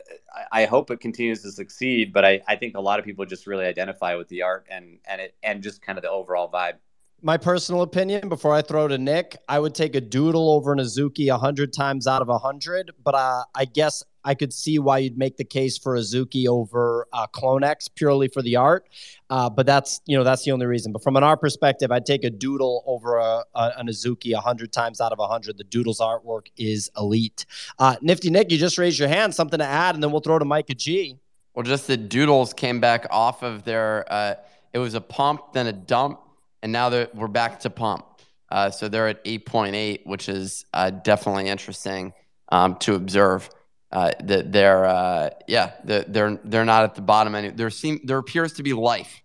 I, I hope it continues to succeed, but I, I think a lot of people just really identify with the art and and it and just kind of the overall vibe my personal opinion before I throw to Nick, I would take a doodle over an Azuki 100 times out of 100. But uh, I guess I could see why you'd make the case for Azuki over uh, CloneX purely for the art. Uh, but that's you know that's the only reason. But from an art perspective, I'd take a doodle over a, a, an Azuki 100 times out of 100. The doodle's artwork is elite. Uh, Nifty Nick, you just raised your hand. Something to add, and then we'll throw to Micah G. Well, just the doodles came back off of their. Uh, it was a pump, then a dump, and now we're back to pump. Uh, so they're at 8.8, which is uh, definitely interesting. um, to observe uh, that they're uh, yeah they're, they're they're not at the bottom end. There seem there appears to be life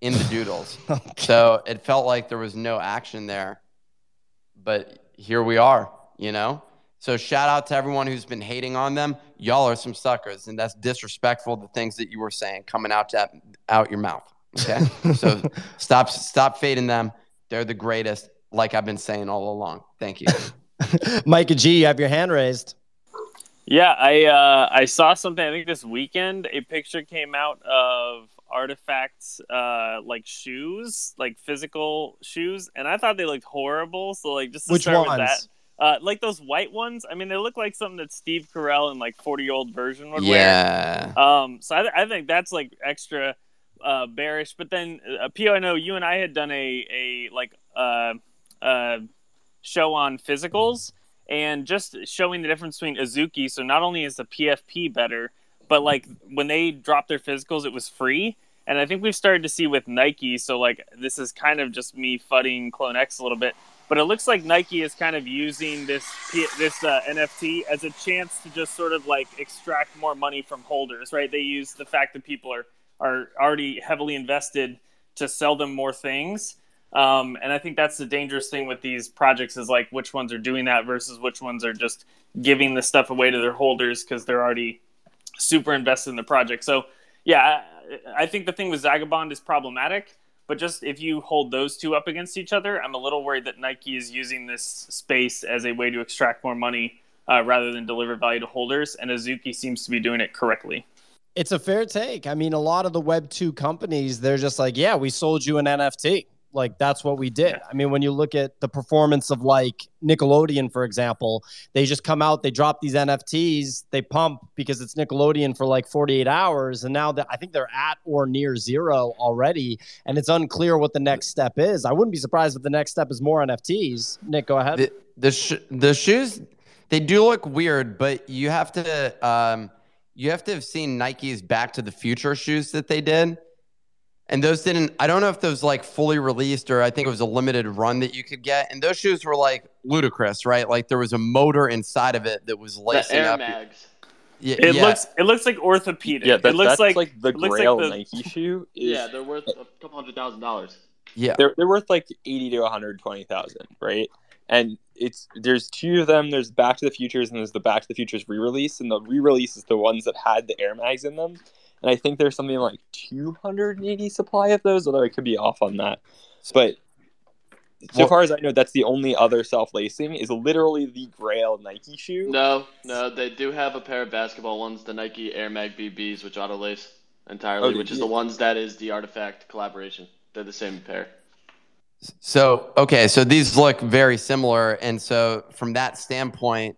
in the doodles, okay. so it felt like there was no action there, but here we are, you know. So shout out to everyone who's been hating on them. Y'all are some suckers, and that's disrespectful. The things that you were saying coming out to, out your mouth. Okay, so stop stop fading them. They're the greatest, like I've been saying all along. Thank you, Micah G. You have your hand raised. Yeah, I uh, I saw something. I think this weekend, a picture came out of artifacts uh, like shoes, like physical shoes, and I thought they looked horrible. So like just to Which start ones? with that. Uh, like those white ones. I mean, they look like something that Steve Carell in like forty year old Virgin would yeah. wear. Yeah. Um, so I, th- I think that's like extra uh, bearish. But then, uh, Pio, I know you and I had done a a like uh, uh, show on physicals and just showing the difference between Azuki. So not only is the PFP better, but like when they dropped their physicals, it was free. And I think we've started to see with Nike. So like this is kind of just me fudding Clone X a little bit, but it looks like Nike is kind of using this this uh, NFT as a chance to just sort of like extract more money from holders, right? They use the fact that people are are already heavily invested to sell them more things. Um, and I think that's the dangerous thing with these projects is like which ones are doing that versus which ones are just giving the stuff away to their holders because they're already super invested in the project. So yeah, I, I think the thing with Zagabond is problematic. But just if you hold those two up against each other, I'm a little worried that Nike is using this space as a way to extract more money uh, rather than deliver value to holders. And Azuki seems to be doing it correctly. It's a fair take. I mean, a lot of the Web 2 companies, they're just like, yeah, we sold you an NFT. Like, that's what we did. I mean, when you look at the performance of like Nickelodeon, for example, they just come out, they drop these NFTs, they pump because it's Nickelodeon for like 48 hours. And now that I think they're at or near zero already. And it's unclear what the next step is. I wouldn't be surprised if the next step is more NFTs. Nick, go ahead. The the, sh- the shoes they do look weird, but you have to um, you have to have seen Nike's Back to the Future shoes that they did. And those didn't, I don't know if those like fully released or I think it was a limited run that you could get. And those shoes were like ludicrous, right? Like there was a motor inside of it that was The lacing Air up. Mags. Yeah, It yeah. looks it looks like orthopedic. Yeah, that, it looks that's like, like, the it looks like Grail the- Nike shoe. Is, Yeah, they're worth a couple hundred thousand dollars. yeah. they're they're worth like eighty to one hundred twenty thousand, right? And it's there's two of them. There's Back to the Futures and there's the Back to the Futures re-release, and the re-release is the ones that had the Air Mags in them. And I think there's something like 280 supply of those, although I could be off on that. But so Well- far as I know, that's the only other self-lacing is literally the Grail Nike shoe. No, no, they do have a pair of basketball ones, the Nike Air Mag BBs, which auto lace entirely, Oh, which is the ones that is the artifact collaboration. They're the same pair. So okay, so these look very similar, and so from that standpoint,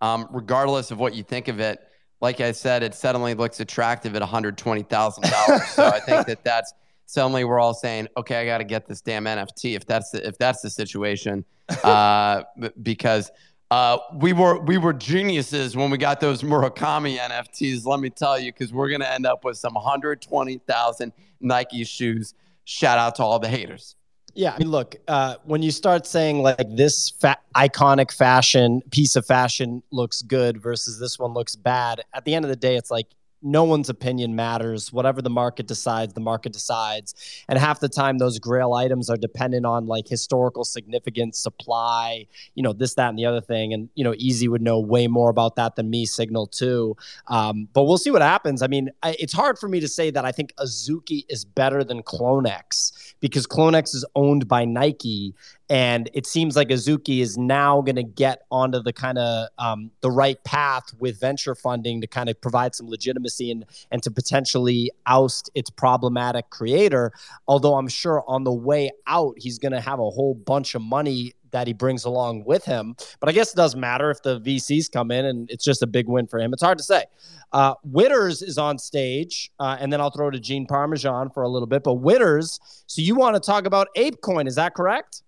um, regardless of what you think of it, like I said, it suddenly looks attractive at one hundred twenty thousand dollars. so I think that that's suddenly we're all saying, okay, I got to get this damn NFT if that's the, if that's the situation, uh, because uh, we were we were geniuses when we got those Murakami NFTs. Let me tell you, because we're gonna end up with some one hundred twenty thousand Nike shoes. Shout out to all the haters. Yeah, I mean, look, uh, when you start saying like this fa- iconic fashion piece of fashion looks good versus this one looks bad, at the end of the day, it's like no one's opinion matters. Whatever the market decides, the market decides. And half the time, those grail items are dependent on like historical significance, supply, you know, this, that, and the other thing. And, you know, Easy would know way more about that than me, Signal too. Um, but we'll see what happens. I mean, I, it's hard for me to say that I think Azuki is better than CloneX because CloneX is owned by Nike, and it seems like Azuki is now going to get onto the kind of um, the right path with venture funding to kind of provide some legitimacy and and to potentially oust its problematic creator. Although I'm sure on the way out, he's going to have a whole bunch of money that he brings along with him. But I guess it doesn't matter if the VCs come in and it's just a big win for him. It's hard to say. Uh, Witters is on stage, uh, and then I'll throw to Gene Parmesan for a little bit. But Witters, so you want to talk about ApeCoin, is that correct?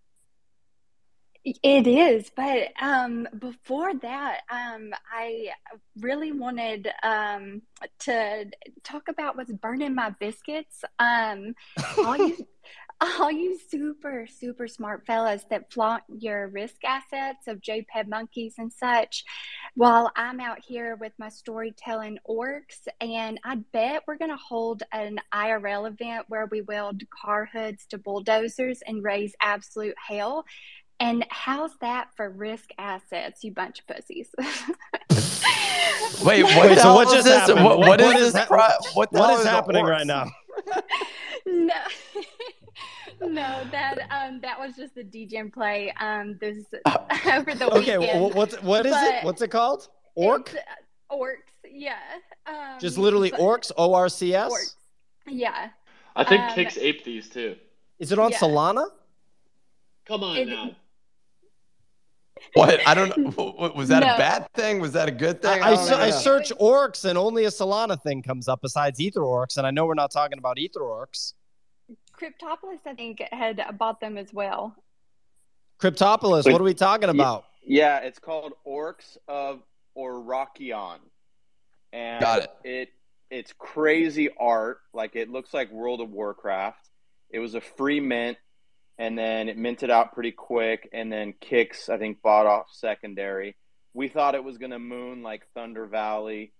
It is, but um, before that, um, I really wanted um, to talk about what's burning my biscuits. Um, all you, all you super, super smart fellas that flaunt your risk assets of JPEG monkeys and such, while I'm out here with my storytelling orcs, and I bet we're going to hold an IRL event where we weld car hoods to bulldozers and raise absolute hell. And how's that for risk assets, you bunch of pussies? Wait, what Wait, so hell what is just this? happened? What, What- what what is is pro- What, the What hell is the happening orcs? right now? no, no, that um, that was just the DJ play um this over the Okay, weekend. wh- what's what is it? What's it called? Orc? uh, orcs, yeah. Um, Just literally orcs. O R C S. Yeah. I think Um, Kicks aped these too. Is it on Yeah. Solana? Come on It- now. What? I don't know. W- w- Was that No. a bad thing? Was that a good thing? I, I, don't I search orcs and only a Solana thing comes up besides Ether orcs, and I know we're not talking about Ether orcs. Cryptopolis, I think, had bought them as well. Cryptopolis, But- what are we talking about? Yeah, it's called Orcs of Orakion. And Got it. it it's crazy art. Like it looks like World of Warcraft. It was a free mint and then it minted out pretty quick and then Kicks I think bought off secondary. We thought it was going to moon like Thunder Valley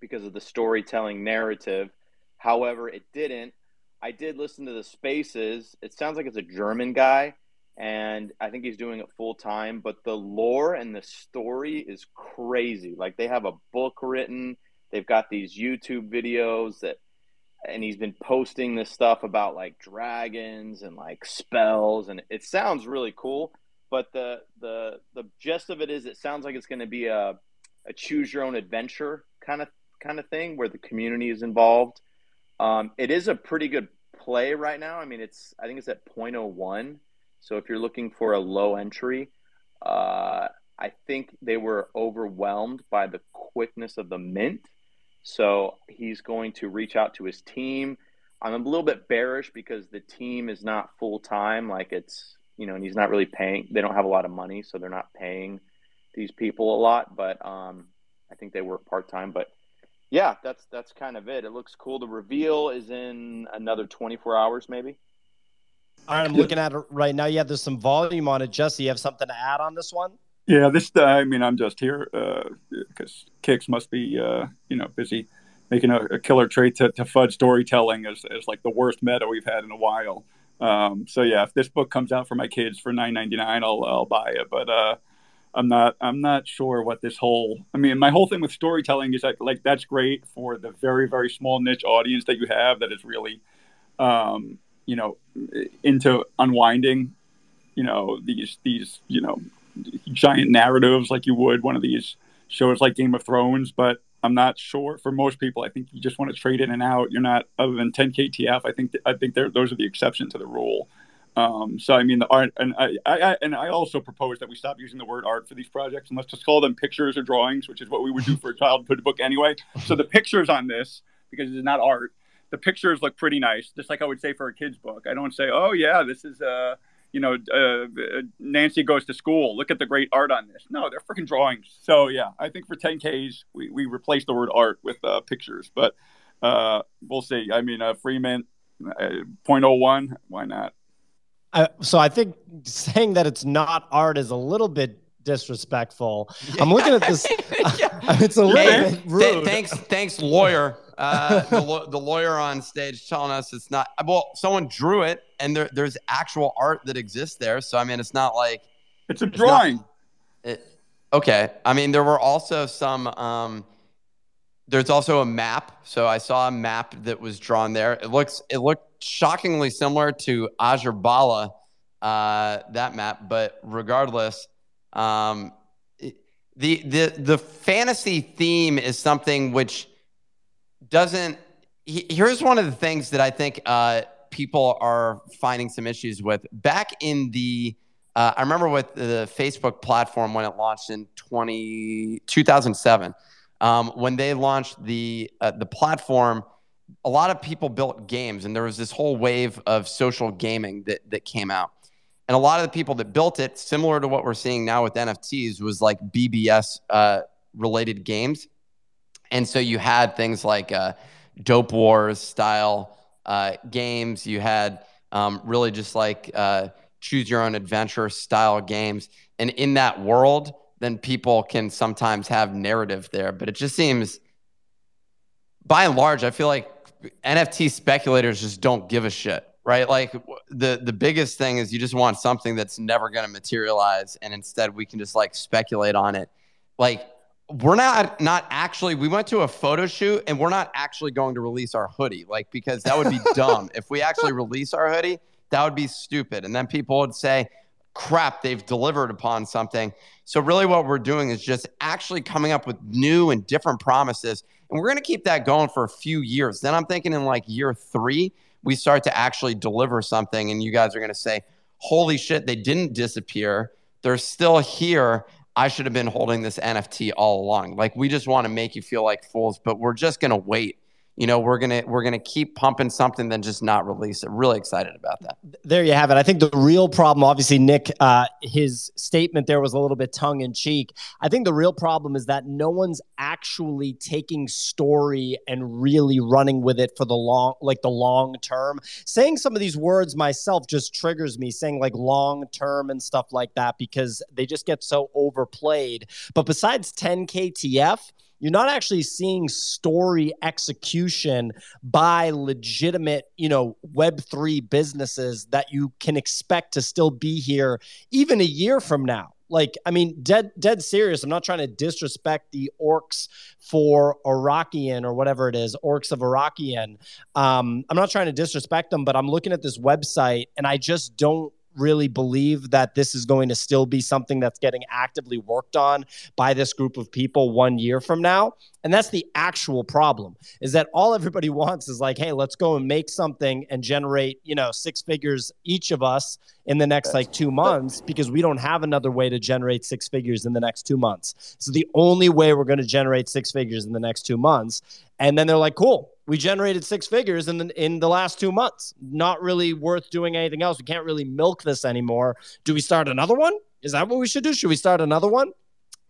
because of the storytelling narrative. However, it didn't. I did listen to the spaces. It sounds like it's a German guy and I think he's doing it full time. But the lore and the story is crazy. Like they have a book written, they've got these YouTube videos that, and he's been posting this stuff about like dragons and like spells, and it sounds really cool. But the the the gist of it is, it sounds like it's going to be a a choose your own adventure kind of kind of thing where the community is involved. Um, it is a pretty good play right now. I mean, it's I think it's at 0.01. So if you're looking for a low entry, uh, I think they were overwhelmed by the quickness of the mint. So he's going to reach out to his team. I'm a little bit bearish because the team is not full time. Like it's you know, and he's not really paying. They don't have a lot of money, so they're not paying these people a lot. But um, I think they work part time. But yeah, that's that's kind of it. It looks cool. The reveal is in another 24 hours, maybe. All right, I'm looking at it right now. Yeah, there's some volume on it. Jesse, you have something to add on this one? Yeah, this. Uh, I mean, I'm just here because Kicks must be, uh, you know, busy making a, a killer trait to, to fudge storytelling as, as like the worst meta we've had in a while. Um, so yeah, if this book comes out for my kids for 9.99, I'll I'll buy it. But uh, I'm not I'm not sure what this whole. I mean, my whole thing with storytelling is like like that's great for the very very small niche audience that you have that is really, um, you know, into unwinding, you know, these these you know giant narratives like you would one of these shows like Game of Thrones, but I'm not sure for most people. I think you just want to trade in and out. You're not other than 10 KTF. I think I think those are the exception to the rule. Um, so I mean the art, and I, I and I also propose that we stop using the word art for these projects and let's just call them pictures or drawings, which is what we would do for a childhood book anyway. So the pictures on this, because it's not art, the pictures look pretty nice, just like I would say for a kid's book. I don't say, oh yeah, this is uh you know, uh, Nancy goes to school. Look at the great art on this. No, they're freaking drawings. So yeah, I think for 10Ks, we, we replace the word art with uh, pictures, but uh, we'll see. I mean, uh, Freeman, uh, 0.01, why not? Uh, so I think saying that it's not art is a little bit disrespectful. I'm looking at this. it's a little Hey, bit rude. th- thanks, thanks, lawyer. Uh, the, law- the lawyer on stage telling us it's not. Well, someone drew it, and there, there's actual art that exists there. So I mean, it's not like it's a not- drawing. it, okay, I mean, there were also some. Um, there's also a map. So I saw a map that was drawn there. It looks it looked shockingly similar to Azurbala, uh, that map. But regardless, um, the the the fantasy theme is something which doesn't. he- Here's one of the things that I think uh, people are finding some issues with. Back in the, uh, I remember with the Facebook platform when it launched in 20, 2007, um, when they launched the uh, the platform, a lot of people built games, and there was this whole wave of social gaming that that came out. And a lot of the people that built it, similar to what we're seeing now with NFTs, was like BBS uh, related games. And so you had things like uh, Dope Wars style uh, games. You had um, really just like uh, choose your own adventure style games. And in that world, then people can sometimes have narrative there. But it just seems, by and large, I feel like NFT speculators just don't give a shit, right? Like the the biggest thing is you just want something that's never going to materialize, and instead we can just like speculate on it. Like we're not not actually we went to a photo shoot and we're not actually going to release our hoodie like because that would be dumb if we actually release our hoodie that would be stupid and then people would say crap they've delivered upon something so really what we're doing is just actually coming up with new and different promises and we're going to keep that going for a few years then i'm thinking in like year three we start to actually deliver something and you guys are going to say holy shit they didn't disappear they're still here I should have been holding this NFT all along. Like we just want to make you feel like fools, but we're just gonna wait. You know, we're gonna we're gonna keep pumping something, then just not release it. Really excited about that. There you have it. I think the real problem, obviously, Nick, uh, his statement there was a little bit tongue in cheek. I think the real problem is that no one's actually taking story and really running with it for the long, like the long term. Saying some of these words myself just triggers me. Saying like long term and stuff like that because they just get so overplayed. But besides 10 KTF you're not actually seeing story execution by legitimate, you know, web3 businesses that you can expect to still be here even a year from now. Like, I mean, dead dead serious. I'm not trying to disrespect the orcs for Iraqian or whatever it is, orcs of Iraqian. Um, I'm not trying to disrespect them, but I'm looking at this website and I just don't really believe that this is going to still be something that's getting actively worked on by this group of people one year from now. And that's the actual problem is that all everybody wants is like, hey, let's go and make something and generate, you know, six figures each of us in the next like two months because we don't have another way to generate six figures in the next two months. So the only way we're going to generate six figures in the next two months. And then they're like, cool, we generated six figures in the, in the last two months. Not really worth doing anything else. We can't really milk this anymore. Do we start another one? Is that what we should do? Should we start another one?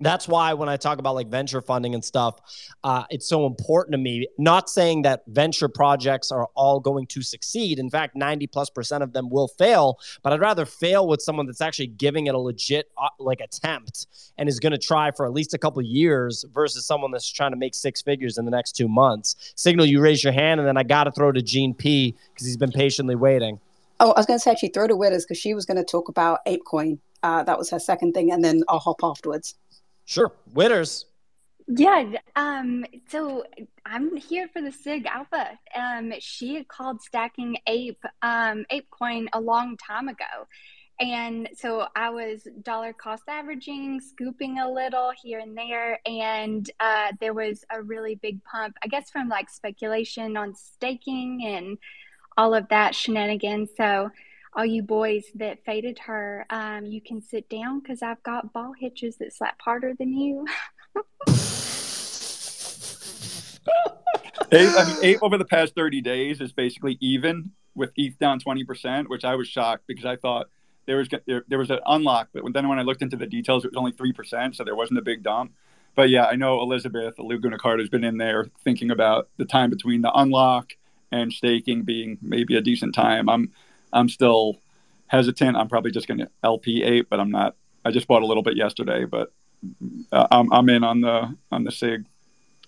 That's why when I talk about like venture funding and stuff, uh, it's so important to me. Not saying that venture projects are all going to succeed. In fact, 90 plus percent of them will fail, but I'd rather fail with someone that's actually giving it a legit uh, like attempt and is going to try for at least a couple years versus someone that's trying to make six figures in the next two months. Signal, you raise your hand, and then I got to throw to Gene P because he's been patiently waiting. Oh, I was going to say actually throw to Witters because she was going to talk about ApeCoin. Uh, that was her second thing, and then I'll hop afterwards. Sure. Winners. Yeah. Um, so I'm here for the SIG Alpha. Um, she called stacking ape um, ApeCoin a long time ago. And so I was dollar cost averaging, scooping a little here and there. And uh, there was a really big pump, I guess, from like speculation on staking and all of that shenanigans. So all you boys that faded her, um, you can sit down because I've got ball hitches that slap harder than you. Ape, I mean, over the past 30 days is basically even with ETH down 20%, which I was shocked because I thought there was there, there was an unlock, but then when I looked into the details, it was only 3%, so there wasn't a big dump. But yeah, I know Elizabeth Laguna Carter has been in there thinking about the time between the unlock and staking being maybe a decent time. I'm I'm still hesitant. I'm probably just going to LP eight, but I'm not. I just bought a little bit yesterday, but uh, I'm I'm in on the on the sig.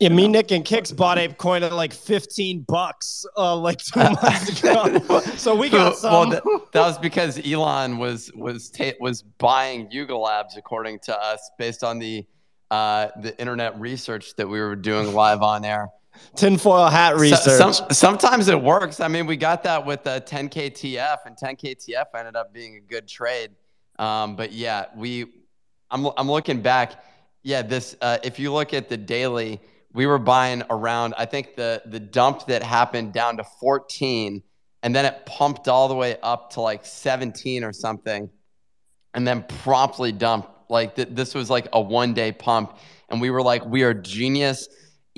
Yeah, me, Nick, and Kicks bought a ApeCoin at like 15 bucks uh, like two months ago. so we got some. Well, that, that was because Elon was was ta- was buying Yuga Labs, according to us, based on the uh, the internet research that we were doing live on air tinfoil hat research. So, some, sometimes it works. I mean, we got that with the 10K TF, and 10K TF ended up being a good trade. Um, but yeah, we, I'm, I'm looking back. Yeah, this. Uh, if you look at the daily, we were buying around. I think the the dump that happened down to 14, and then it pumped all the way up to like 17 or something, and then promptly dumped. Like th- this was like a one day pump, and we were like, we are genius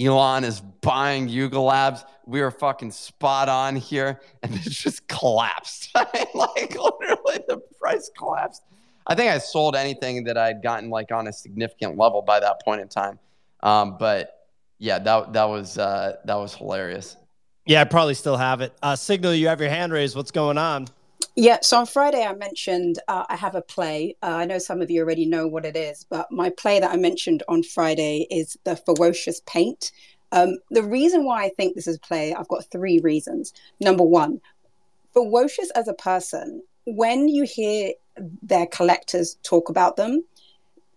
Elon is buying Yuga Labs. We are fucking spot on here. And it just collapsed. like literally the price collapsed. I think I sold anything that I'd gotten like on a significant level by that point in time. Um, but yeah, that that was uh, that was hilarious. Yeah, I probably still have it. Uh, Signal, you have your hand raised. What's going on? Yeah, so on Friday I mentioned uh, I have a play. Uh, I know some of you already know what it is, but my play that I mentioned on Friday is The Fewocious Paint. Um, the reason why I think this is a play, I've got three reasons. Number one, Fewocious as a person, when you hear their collectors talk about them,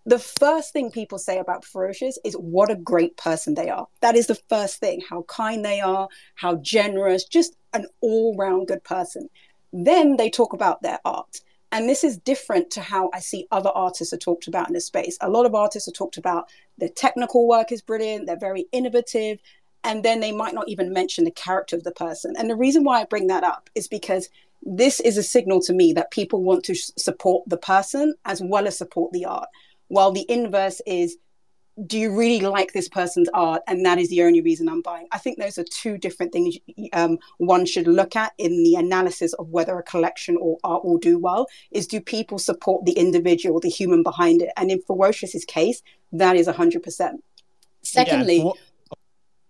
the first thing people say about Fewocious is what a great person they are. That is the first thing, how kind they are, how generous, just an all round good person. Then they talk about their art. And this is different to how I see other artists are talked about in this space. A lot of artists are talked about their technical work is brilliant, they're very innovative, and then they might not even mention the character of the person. And the reason why I bring that up is because this is a signal to me that people want to support the person as well as support the art. While the inverse is do you really like this person's art? And that is the only reason i'm buying. I think those are two different things um, one should look at in the analysis of whether a collection or art will do well is do people support the individual the human behind it? And in Fewocious's case that is 100% secondly Yeah,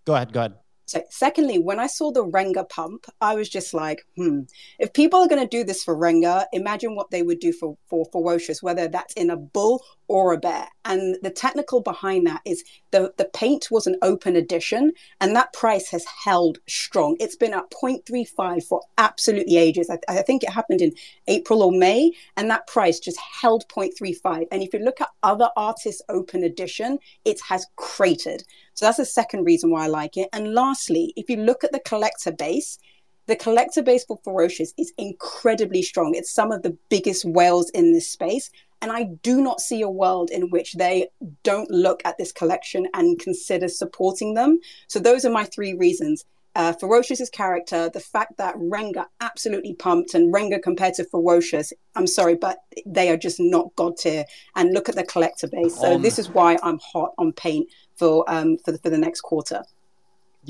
go ahead, go ahead. so, secondly, when I saw the Renga pump, I was just like, hmm, if people are going to do this for Renga, imagine what they would do for, for Fewocious, whether that's in a bull or a bear. And the technical behind that is the, the paint was an open edition, and that price has held strong. It's been at 0.35 for absolutely ages. I, I think it happened in April or May, and that price just held 0.35. And if you look at other artists' open edition, it has cratered. So that's the second reason why I like it. And lastly, if you look at the collector base, the collector base for Fewocious is incredibly strong. It's some of the biggest whales in this space. And I do not see a world in which they don't look at this collection and consider supporting them. So those are my three reasons. Uh, Fewocious's character, the fact that Renga absolutely pumped, and Renga compared to Fewocious, I'm sorry, but they are just not god tier. And look at the collector base. So Um, this is why I'm hot on paint for um for the, for the next quarter.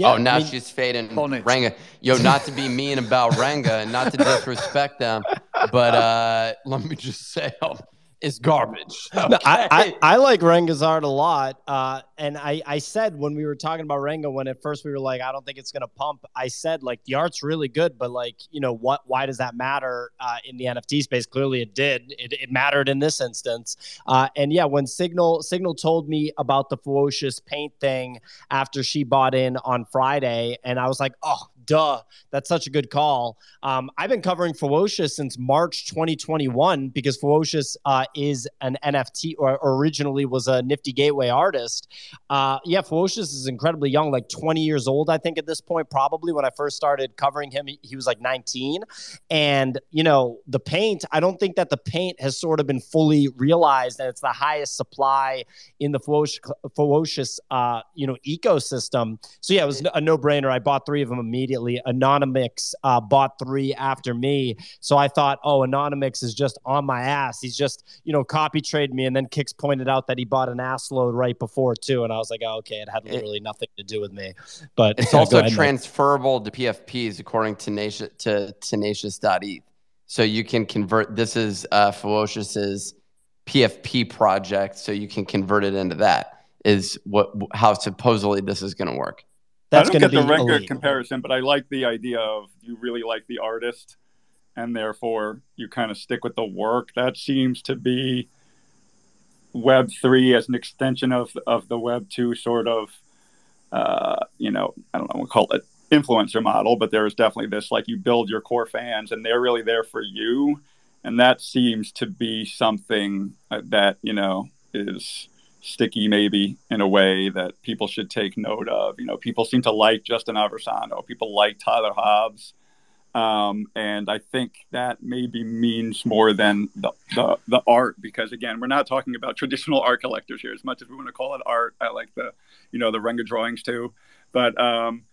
oh, now she's fading Ranga. Yo, not to be mean about Ranga and not to disrespect them, but uh, let me just say, um, it's garbage. No, I, I, I like Renga's art a lot. Uh, and I, I said when we were talking about Renga, when at first we were like, I don't think it's going to pump, I said, like, the art's really good, but, like, you know, what, why does that matter uh, in the NFT space? Clearly it did. It, it mattered in this instance. Uh, and yeah, when Signal Signal told me about the Fewocious paint thing after she bought in on Friday, and I was like, oh, duh, that's such a good call. Um, I've been covering Fewocious since March 2021 because Fewocious uh, is an NFT or, or originally was a Nifty Gateway artist. Uh, yeah, Fewocious is incredibly young, like 20 years old, I think, at this point, probably. When I first started covering him, he, he was like 19. And, you know, the paint, I don't think that the paint has sort of been fully realized and it's the highest supply in the Fewocious, Fewocious uh, you know, ecosystem. So yeah, it was a no brainer. I bought three of them immediately. Anonymix uh, bought three after me. So I thought, oh, Anonymix is just on my ass. He's just, you know, copy trade me. And then Kicks pointed out that he bought an ass load right before too. And I was like, oh, okay, it had literally nothing to do with me. But It's also ahead, Mike. transferable to PFPs according to Tenacious to Tenacious.eth. So you can convert. This is uh, Fewocious's PFP project, so you can convert it into that. Is what how supposedly this is going to work. That's I don't going to get be the record elite. comparison, but I like the idea of you really like the artist, and therefore you kind of stick with the work. That seems to be Web three as an extension of of the Web two sort of, uh, you know, I don't know, we'll call it influencer model, but there is definitely this like you build your core fans, and they're really there for you, and that seems to be something uh, that you know is sticky maybe in a way that people should take note of. You know, people seem to like Justin Aversano. People like Tyler Hobbs. Um, and I think that maybe means more than the, the, the art because again, we're not talking about traditional art collectors here as much as we want to call it art. I like the, you know, the Renga drawings too, but, um,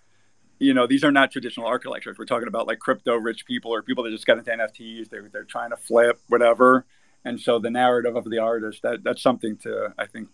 you know, these are not traditional art collectors. We're talking about like crypto rich people or people that just got into NFTs. They're, they're trying to flip whatever. And so the narrative of the artist, that, that's something to, I think,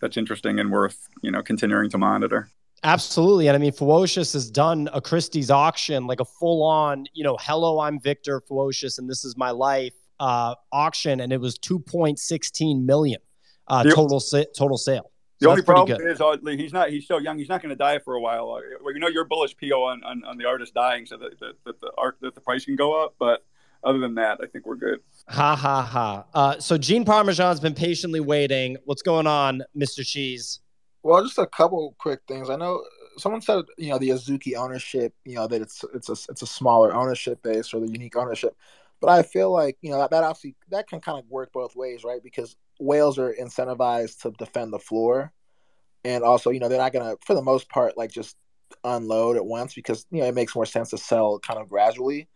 that's interesting and worth you know continuing to monitor. Absolutely. And I mean, Fewocious has done a Christie's auction, like a full on, you know, hello, I'm Victor Fewocious and this is my life uh, auction. And it was 2.16 million uh, The- total, sa- total sale. The So only that's pretty problem good. is uh, he's not he's so young. He's not going to die for a while. Uh, well, you know, you're bullish PO on, on, on the artist dying, so that, that, that the art that the price can go up. But other than that, I think we're good. Ha ha ha. Uh, so Gene Parmesan's been patiently waiting. What's going on, Mr. Cheese? Well, just a couple quick things. I know someone said, you know, the Azuki ownership, you know, that it's it's a it's a smaller ownership base or the unique ownership. But I feel like you know that, that obviously that can kind of work both ways, right? Because whales are incentivized to defend the floor, and also you know they're not gonna, for the most part, like just unload at once because you know it makes more sense to sell kind of gradually.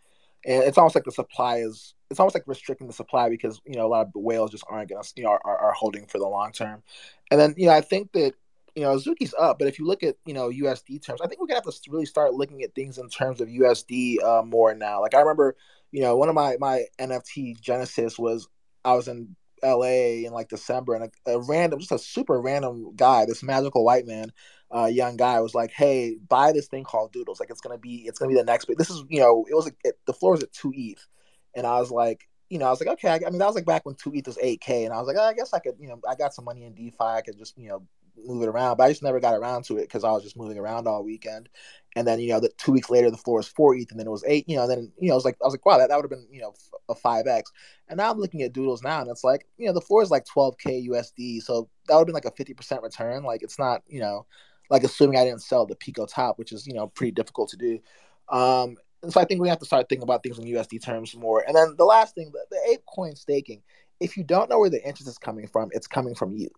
And it's almost like the supply is it's almost like restricting the supply because you know a lot of whales just aren't gonna you know are, are holding for the long term. And then you know I think that you know, Azuki's up, but if you look at, you know, USD terms, I think we're gonna have to really start looking at things in terms of USD uh, more now. Like I remember, you know, one of my my NFT genesis was I was in LA in like December, and a, a random, just a super random guy, this magical white man, uh, young guy, was like, "Hey, buy this thing called Doodles. Like, it's gonna be, it's gonna be the next big. This is, you know, it was it, the floor was at two ETH, and I was like, you know, I was like, okay. I, I mean, that was like back when two ETH was eight K, and I was like, oh, I guess I could, you know, I got some money in DeFi. I could just, you know, move it around. But I just never got around to it because I was just moving around all weekend. And then you know, the two weeks later, the floor was four ETH, and then it was eight. You know, then you know, I was like, I was like, wow, that, that would have been you know a five x. And now I'm looking at Doodles now, and it's like you know, the floor is like 12k USD, so that would have been like a 50% return. Like it's not you know, like assuming I didn't sell the Pico top, which is you know pretty difficult to do. Um, and so I think we have to start thinking about things in USD terms more. And then the last thing, the, the ape coin staking. If you don't know where the interest is coming from, it's coming from you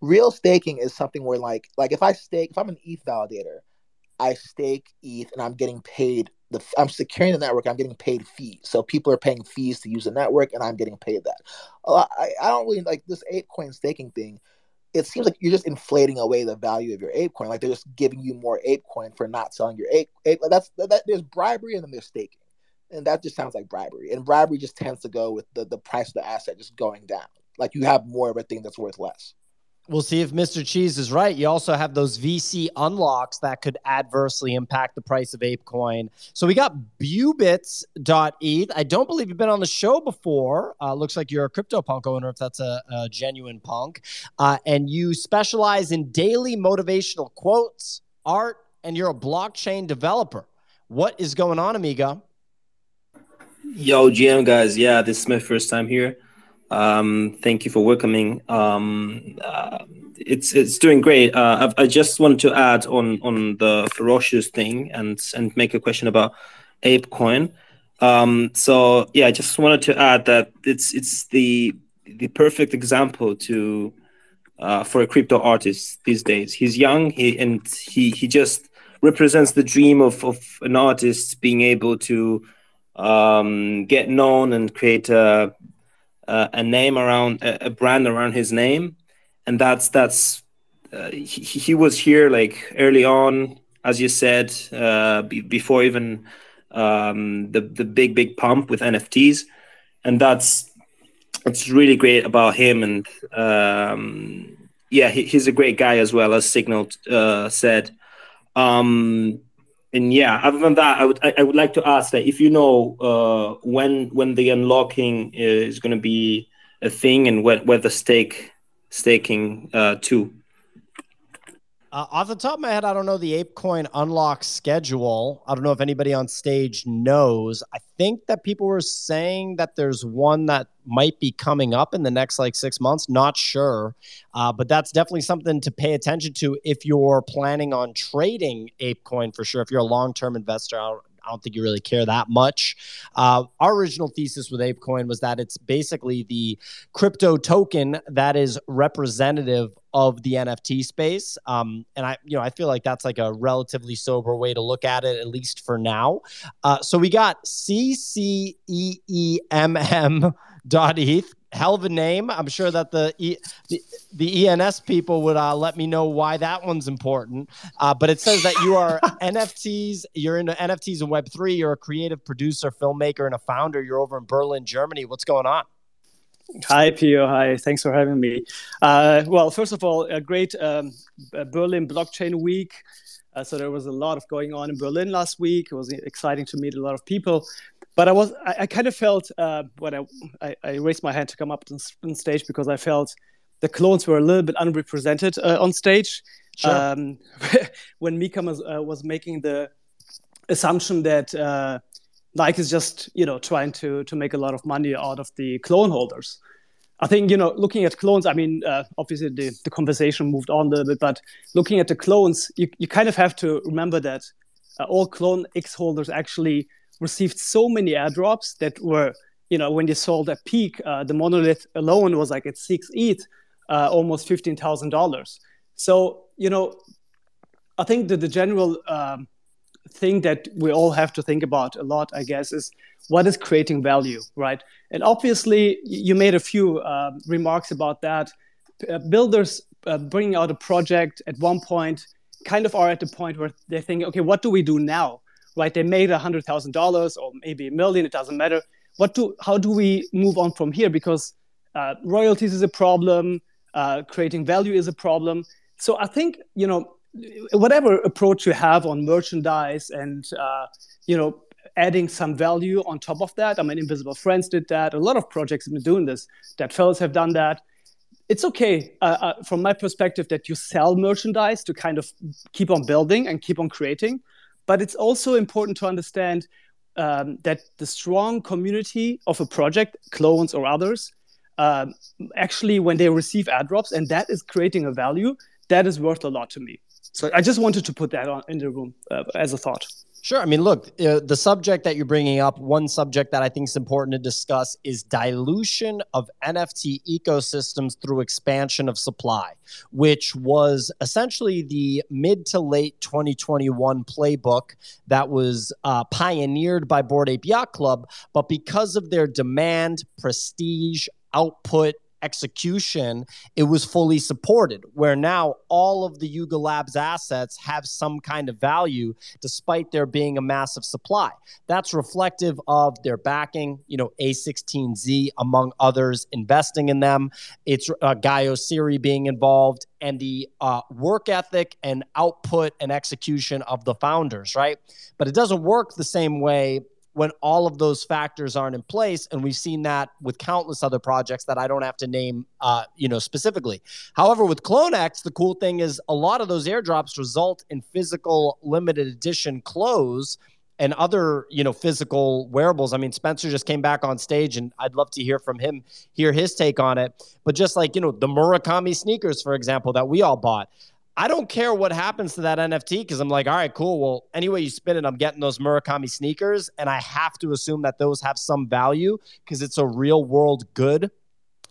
real staking is something where like like if I stake if I'm an ETH validator, I stake ETH and I'm getting paid the I'm securing the network. I'm getting paid fees. So people are paying fees to use the network, and I'm getting paid that. I, I don't really like this ApeCoin staking thing. It seems like you're just inflating away the value of your ape coin. Like they're just giving you more ape coin for not selling your Ape. Ape that's that, there's bribery and then there's staking, and that just sounds like bribery. And bribery just tends to go with the the price of the asset just going down. Like you have more of a thing that's worth less. We'll see if Mr. Cheese is right. You also have those VC unlocks that could adversely impact the price of ApeCoin. So we got Bubits.eth. I don't believe you've been on the show before. Uh, looks like you're a crypto punk owner, if that's a, a genuine punk. Uh, and you specialize in daily motivational quotes, art, and you're a blockchain developer. What is going on, amigo? Yo, GM guys. Yeah, this is my first time here. Um, thank you for welcoming. Um, uh, it's it's doing great. Uh, I, just wanted to add on on the Fewocious thing and and make a question about ApeCoin. Um, so yeah, I just wanted to add that it's it's the the perfect example to uh, for a crypto artist these days. He's young, he and he he just represents the dream of of an artist being able to um, get known and create a uh, a name around a, brand around his name, and that's that's uh, he, he, was here like early on, as you said, uh, b- before even um, the the big big pump with NFTs, and that's it's really great about him. And um, yeah, he, he's a great guy as well as Signal uh, said. Um, and yeah, other than that, I would I, I, would like to ask that if you know uh, when when the unlocking is going to be a thing and where, where the stake staking uh, to. Uh, off the top of my head, I don't know the ApeCoin unlock schedule. I don't know if anybody on stage knows. I think that people were saying that there's one that might be coming up in the next like six months. Not sure, uh, but that's definitely something to pay attention to if you're planning on trading ApeCoin for sure. If you're a long term investor, I don't think you really care that much. Uh, our original thesis with ApeCoin was that it's basically the crypto token that is representative of the NFT space. Um, and I, you know, I feel like that's like a relatively sober way to look at it, at least for now. Uh, so we got C C E E M M dot ETH hell of a name. I'm sure that the e, the, the, ENS people would uh, let me know why that one's important. Uh, but it says that you are NFTs. You're into NFTs and Web three. You're a creative producer, filmmaker, and a founder. You're over in Berlin, Germany. What's going on? Hi, Pio. Hi. Thanks for having me. Uh, well, first of all, a great um, Berlin Blockchain Week. Uh, so there was a lot of going on in Berlin last week. It was exciting to meet a lot of people but I was I, I kind of felt uh, when I, I, I raised my hand to come up on stage because I felt the clones were a little bit unrepresented uh, on stage. Sure. Um, when Mika was, uh, was making the assumption that uh, Nike is just you know trying to to make a lot of money out of the clone holders. I think you know looking at clones. I mean, uh, obviously the, the conversation moved on a little bit, but looking at the clones, you, you kind of have to remember that uh, all clone X holders actually received so many airdrops that were you know when they sold at peak, uh, the monolith alone was like at six ETH, uh, almost fifteen thousand dollars. So you know, I think that the general um, thing that we all have to think about a lot, I guess, is what is creating value, right? And obviously, you made a few uh, remarks about that. Uh, builders uh, bringing out a project at one point kind of are at the point where they think, okay, what do we do now, right? They made a hundred thousand dollars or maybe a million. It doesn't matter. What do? How do we move on from here? Because uh, royalties is a problem. Uh, creating value is a problem. So I think you know whatever approach you have on merchandise and uh, you know adding some value on top of that. I mean, Invisible Friends did that. A lot of projects have been doing this. That Fellas have done that. It's okay uh, uh, from my perspective that you sell merchandise to kind of keep on building and keep on creating. But it's also important to understand um, that the strong community of a project, clones or others, um, actually, when they receive airdrops and that is creating a value, that is worth a lot to me. So I just wanted to put that on in the room uh, as a thought. Sure. I mean, look, uh, the subject that you're bringing up, one subject that I think is important to discuss is dilution of NFT ecosystems through expansion of supply, which was essentially the mid to late 2021 playbook that was uh, pioneered by Bored Ape Yacht Club. But because of their demand, prestige, output, execution, it was fully supported. Where now all of the Yuga Labs assets have some kind of value despite there being a massive supply. That's reflective of their backing, you know, A16Z, among others, investing in them. It's uh, Guy Oseary being involved and the uh, work ethic and output and execution of the founders, right? But it doesn't work the same way when all of those factors aren't in place and we've seen that with countless other projects that i don't have to name uh, you know specifically. However with clonex the cool thing is a lot of those airdrops result in physical limited edition clothes and other you know physical wearables. I mean spencer just came back on stage and i'd love to hear from him hear his take on it. But just like you know the murakami sneakers for example that we all bought I don't care what happens to that NFT because I'm like, all right, cool. Well, anyway, you spin it, I'm getting those Murakami sneakers, and I have to assume that those have some value because it's a real world good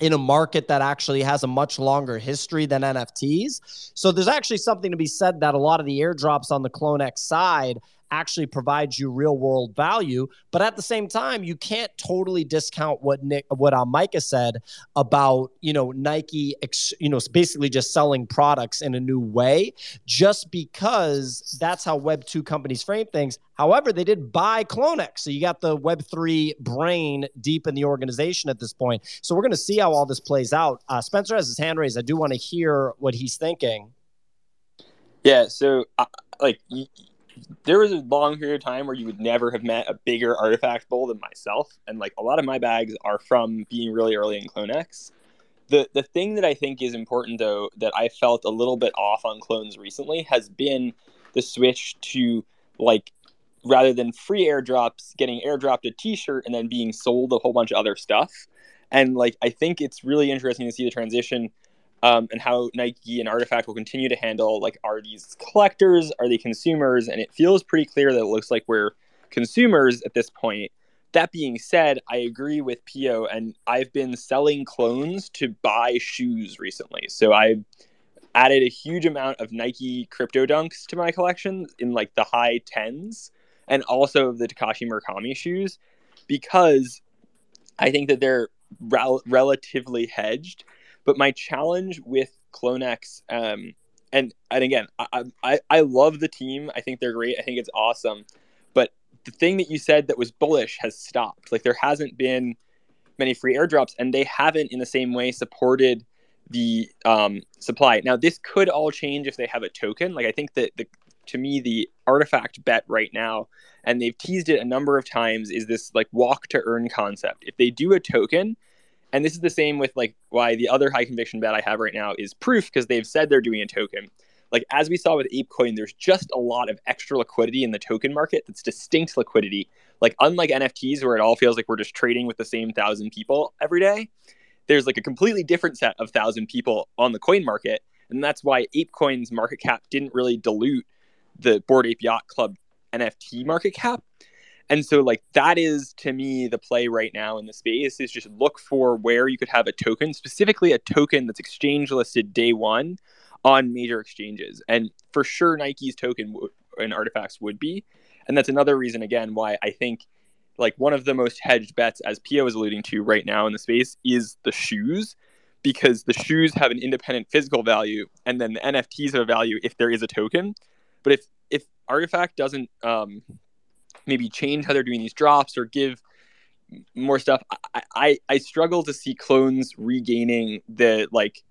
in a market that actually has a much longer history than NFTs. So there's actually something to be said that a lot of the airdrops on the CloneX side actually provides you real world value. But at the same time, you can't totally discount what Nick, what uh, Micah said about you know Nike, ex, you know, basically just selling products in a new way, just because that's how Web two companies frame things. However, they did buy CloneX, so you got the Web three brain deep in the organization at this point. So we're going to see how all this plays out. Uh, Spencer has his hand raised. I do want to hear what he's thinking. Yeah. So, uh, like there was a long period of time where you would never have met a bigger artifact bull than myself, and like a lot of my bags are from being really early in CloneX. The the thing that I think is important though that I felt a little bit off on clones recently has been the switch to like rather than free airdrops, getting airdropped a T-shirt and then being sold a whole bunch of other stuff. And like I think it's really interesting to see the transition um, and how Nike and Artifact will continue to handle like are these collectors, are they consumers, and it feels pretty clear that it looks like we're consumers at this point. That being said, I agree with Pio, and I've been selling clones to buy shoes recently. So I added a huge amount of Nike crypto dunks to my collection in like the high tens, and also the Takashi Murakami shoes because I think that they're rel- relatively hedged but my challenge with CloneX, um, and and again, I, I I love the team. I think they're great. I think it's awesome. But the thing that you said that was bullish has stopped. Like there hasn't been many free airdrops, and they haven't in the same way supported the um, supply. Now this could all change if they have a token. Like I think that the to me the artifact bet right now and they've teased it a number of times is this like walk to earn concept if they do a token and this is the same with like why the other high conviction bet I have right now is proof because they've said they're doing a token. Like as we saw with ApeCoin, there's just a lot of extra liquidity in the token market that's distinct liquidity. Like unlike NFTs where it all feels like we're just trading with the same thousand people every day, there's like a completely different set of thousand people on the coin market, and that's why ApeCoin's market cap didn't really dilute the Bored Ape Yacht Club NFT market cap. And so like that is to me the play right now in the space is just look for where you could have a token, specifically a token that's exchange listed day one on major exchanges. And for sure Nike's token w- and artifacts would be. And that's another reason again why I think like one of the most hedged bets as Pio is alluding to right now in the space is the shoes because the shoes have an independent physical value and then the NFTs have a value if there is a token. But if if artifact doesn't um, maybe change how they're doing these drops or give more stuff, I, I, I struggle to see clones regaining the like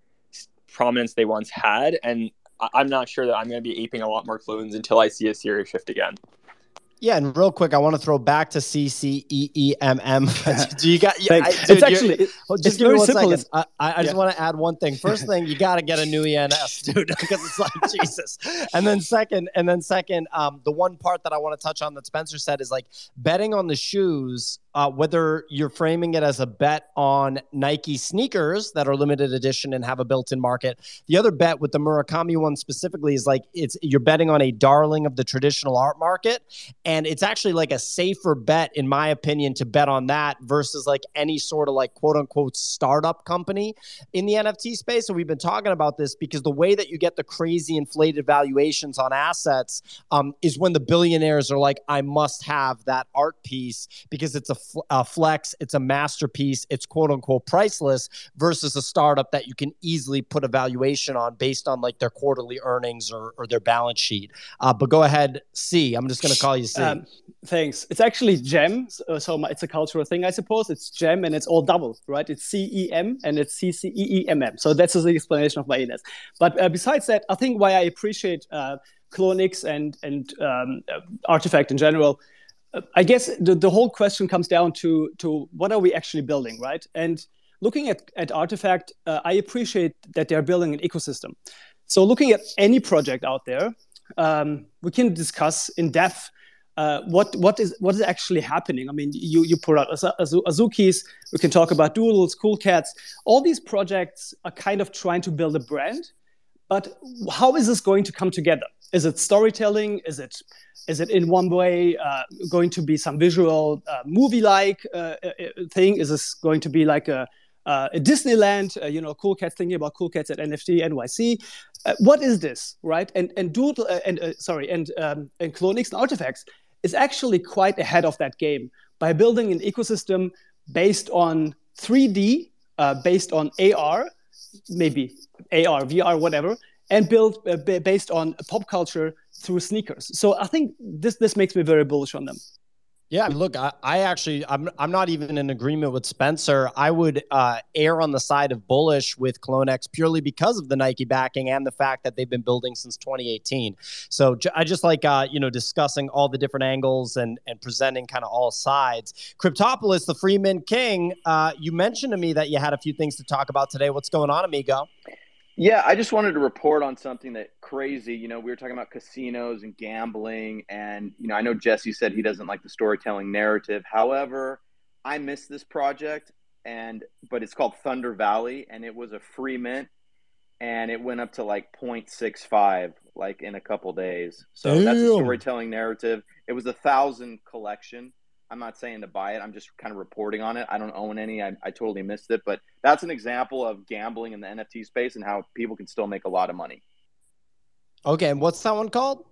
prominence they once had, and I, I'm not sure that I'm going to be aping a lot more clones until I see a serious shift again. Yeah, and real quick, I want to throw back to C C E E M M. Do you got? Yeah, I, dude, it's actually it- Oh, it's just give me one simple. second. I, I I just yeah. want to add one thing. First thing, you got to get a new ENS, dude, because it's like Jesus. And then second, and then second, um, the one part that I want to touch on that Spencer said is like betting on the shoes. Uh, whether you're framing it as a bet on Nike sneakers that are limited edition and have a built-in market, the other bet with the Murakami one specifically is like it's you're betting on a darling of the traditional art market, and it's actually like a safer bet, in my opinion, to bet on that versus like any sort of like quote unquote startup company in the NFT space. And we've been talking about this because the way that you get the crazy inflated valuations on assets um, is when the billionaires are like, I must have that art piece because it's a, a flex, it's a masterpiece, it's quote unquote priceless versus a startup that you can easily put a valuation on based on like their quarterly earnings or, or their balance sheet. Uh, but go ahead, C. I'm just going to call you C. Um, thanks. It's actually gem, so so my- it's a cultural thing, I suppose. It's gem, and it's all double, right? It's C E M and it's C C E E M M. So that's the explanation of my ENS. But uh, besides that, I think why I appreciate uh, CloneX and and um, uh, Artifact in general. I guess the, the whole question comes down to to what are we actually building, right? And looking at, at Artifact, uh, I appreciate that they're building an ecosystem. So looking at any project out there, um, we can discuss in depth uh, what what is what is actually happening. I mean, you you put out Azu- Azu- Azuki's. We can talk about Doodles, Cool Cats. All these projects are kind of trying to build a brand, but how is this going to come together? Is it storytelling? Is it is it in one way uh, going to be some visual uh, movie-like uh, uh, thing? Is this going to be like a uh, a Disneyland, uh, you know, Cool Cats thinking about Cool Cats at NFT NYC. Uh, what is this, right? And and Doodle uh, and uh, sorry, and um, and CloneX and Artifacts is actually quite ahead of that game by building an ecosystem based on 3D, uh, based on AR, maybe AR, VR, whatever, and built uh, ba- based on pop culture through sneakers. So I think this this makes me very bullish on them. Yeah, look, I, I actually, I'm, I'm not even in agreement with Spencer. I would uh, err on the side of bullish with CloneX purely because of the Nike backing and the fact that they've been building since 2018. So j- I just like, uh, you know, discussing all the different angles and and presenting kind of all sides. Cryptopolis, the Free Mint King, uh, you mentioned to me that you had a few things to talk about today. What's going on, amigo? Yeah, I just wanted to report on something that crazy. You know, we were talking about casinos and gambling, and you know, I know Jesse said he doesn't like the storytelling narrative. However, I missed this project, and but it's called Thunder Valley, and it was a free mint, and it went up to like 0.65 like in a couple days. So that's a storytelling narrative. It was a thousand collection. I'm not saying to buy it. I'm just kind of reporting on it. I don't own any. I, I totally missed it, but that's an example of gambling in the NFT space and how people can still make a lot of money. Okay, and what's that one called?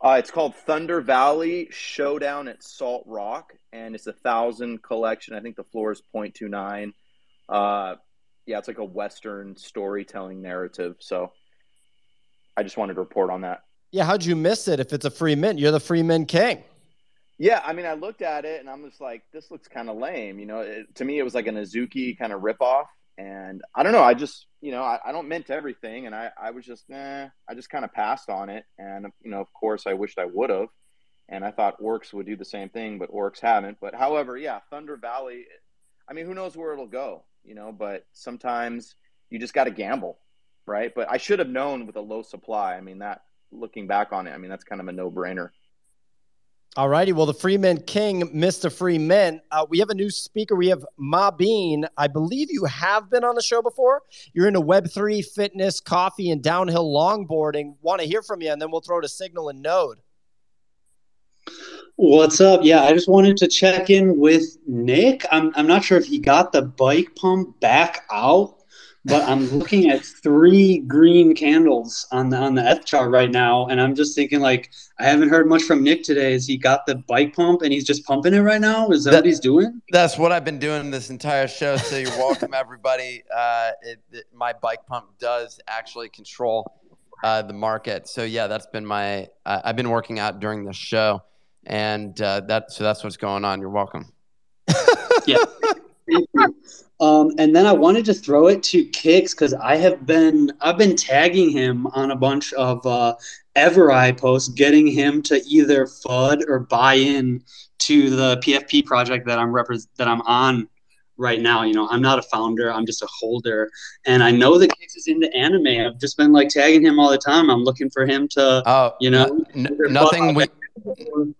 Uh, it's called Thunder Valley Showdown at Salt Rock, and it's a thousand collection. I think the floor is 0.29. Uh, yeah, it's like a Western storytelling narrative. So I just wanted to report on that. Yeah, how'd you miss it if it's a free mint? You're the free mint king. Yeah, I mean, I looked at it and I'm just like, this looks kind of lame. You know, it, to me, it was like an Azuki kind of ripoff. And I don't know. I just, you know, I, I don't mint everything. And I, I was just, eh, I just kind of passed on it. And, you know, of course, I wished I would have. And I thought Orcs would do the same thing, but Orcs haven't. But however, yeah, Thunder Valley, I mean, who knows where it'll go, you know, but sometimes you just got to gamble, right? But I should have known with a low supply. I mean, that looking back on it, I mean, that's kind of a no brainer. All righty. Well, the Free Mint King, Mr. Free Mint. Uh, we have a new speaker. We have Ma Bean. I believe you have been on the show before. You're into Web3, fitness, coffee, and downhill longboarding. Want to hear from you, and then we'll throw to Signal and Node. What's up? Yeah, I just wanted to check in with Nick. I'm, I'm not sure if he got the bike pump back out but I'm looking at three green candles on the on the ETH chart right now, and I'm just thinking like I haven't heard much from Nick today. Has he got the bike pump and he's just pumping it right now? Is that, that what he's doing? That's what I've been doing this entire show. So you're welcome, everybody. Uh, it, it, my bike pump does actually control uh, the market. So yeah, that's been my. Uh, I've been working out during the show, and uh, that so that's what's going on. You're welcome. yeah. Um, and then I wanted to throw it to Kicks because I have been I've been tagging him on a bunch of uh, Everai posts, getting him to either FUD or buy in to the PFP project that I'm repre- that I'm on right now. You know, I'm not a founder; I'm just a holder. And I know that Kicks is into anime. I've just been like tagging him all the time. I'm looking for him to, oh, you know, n- nothing we.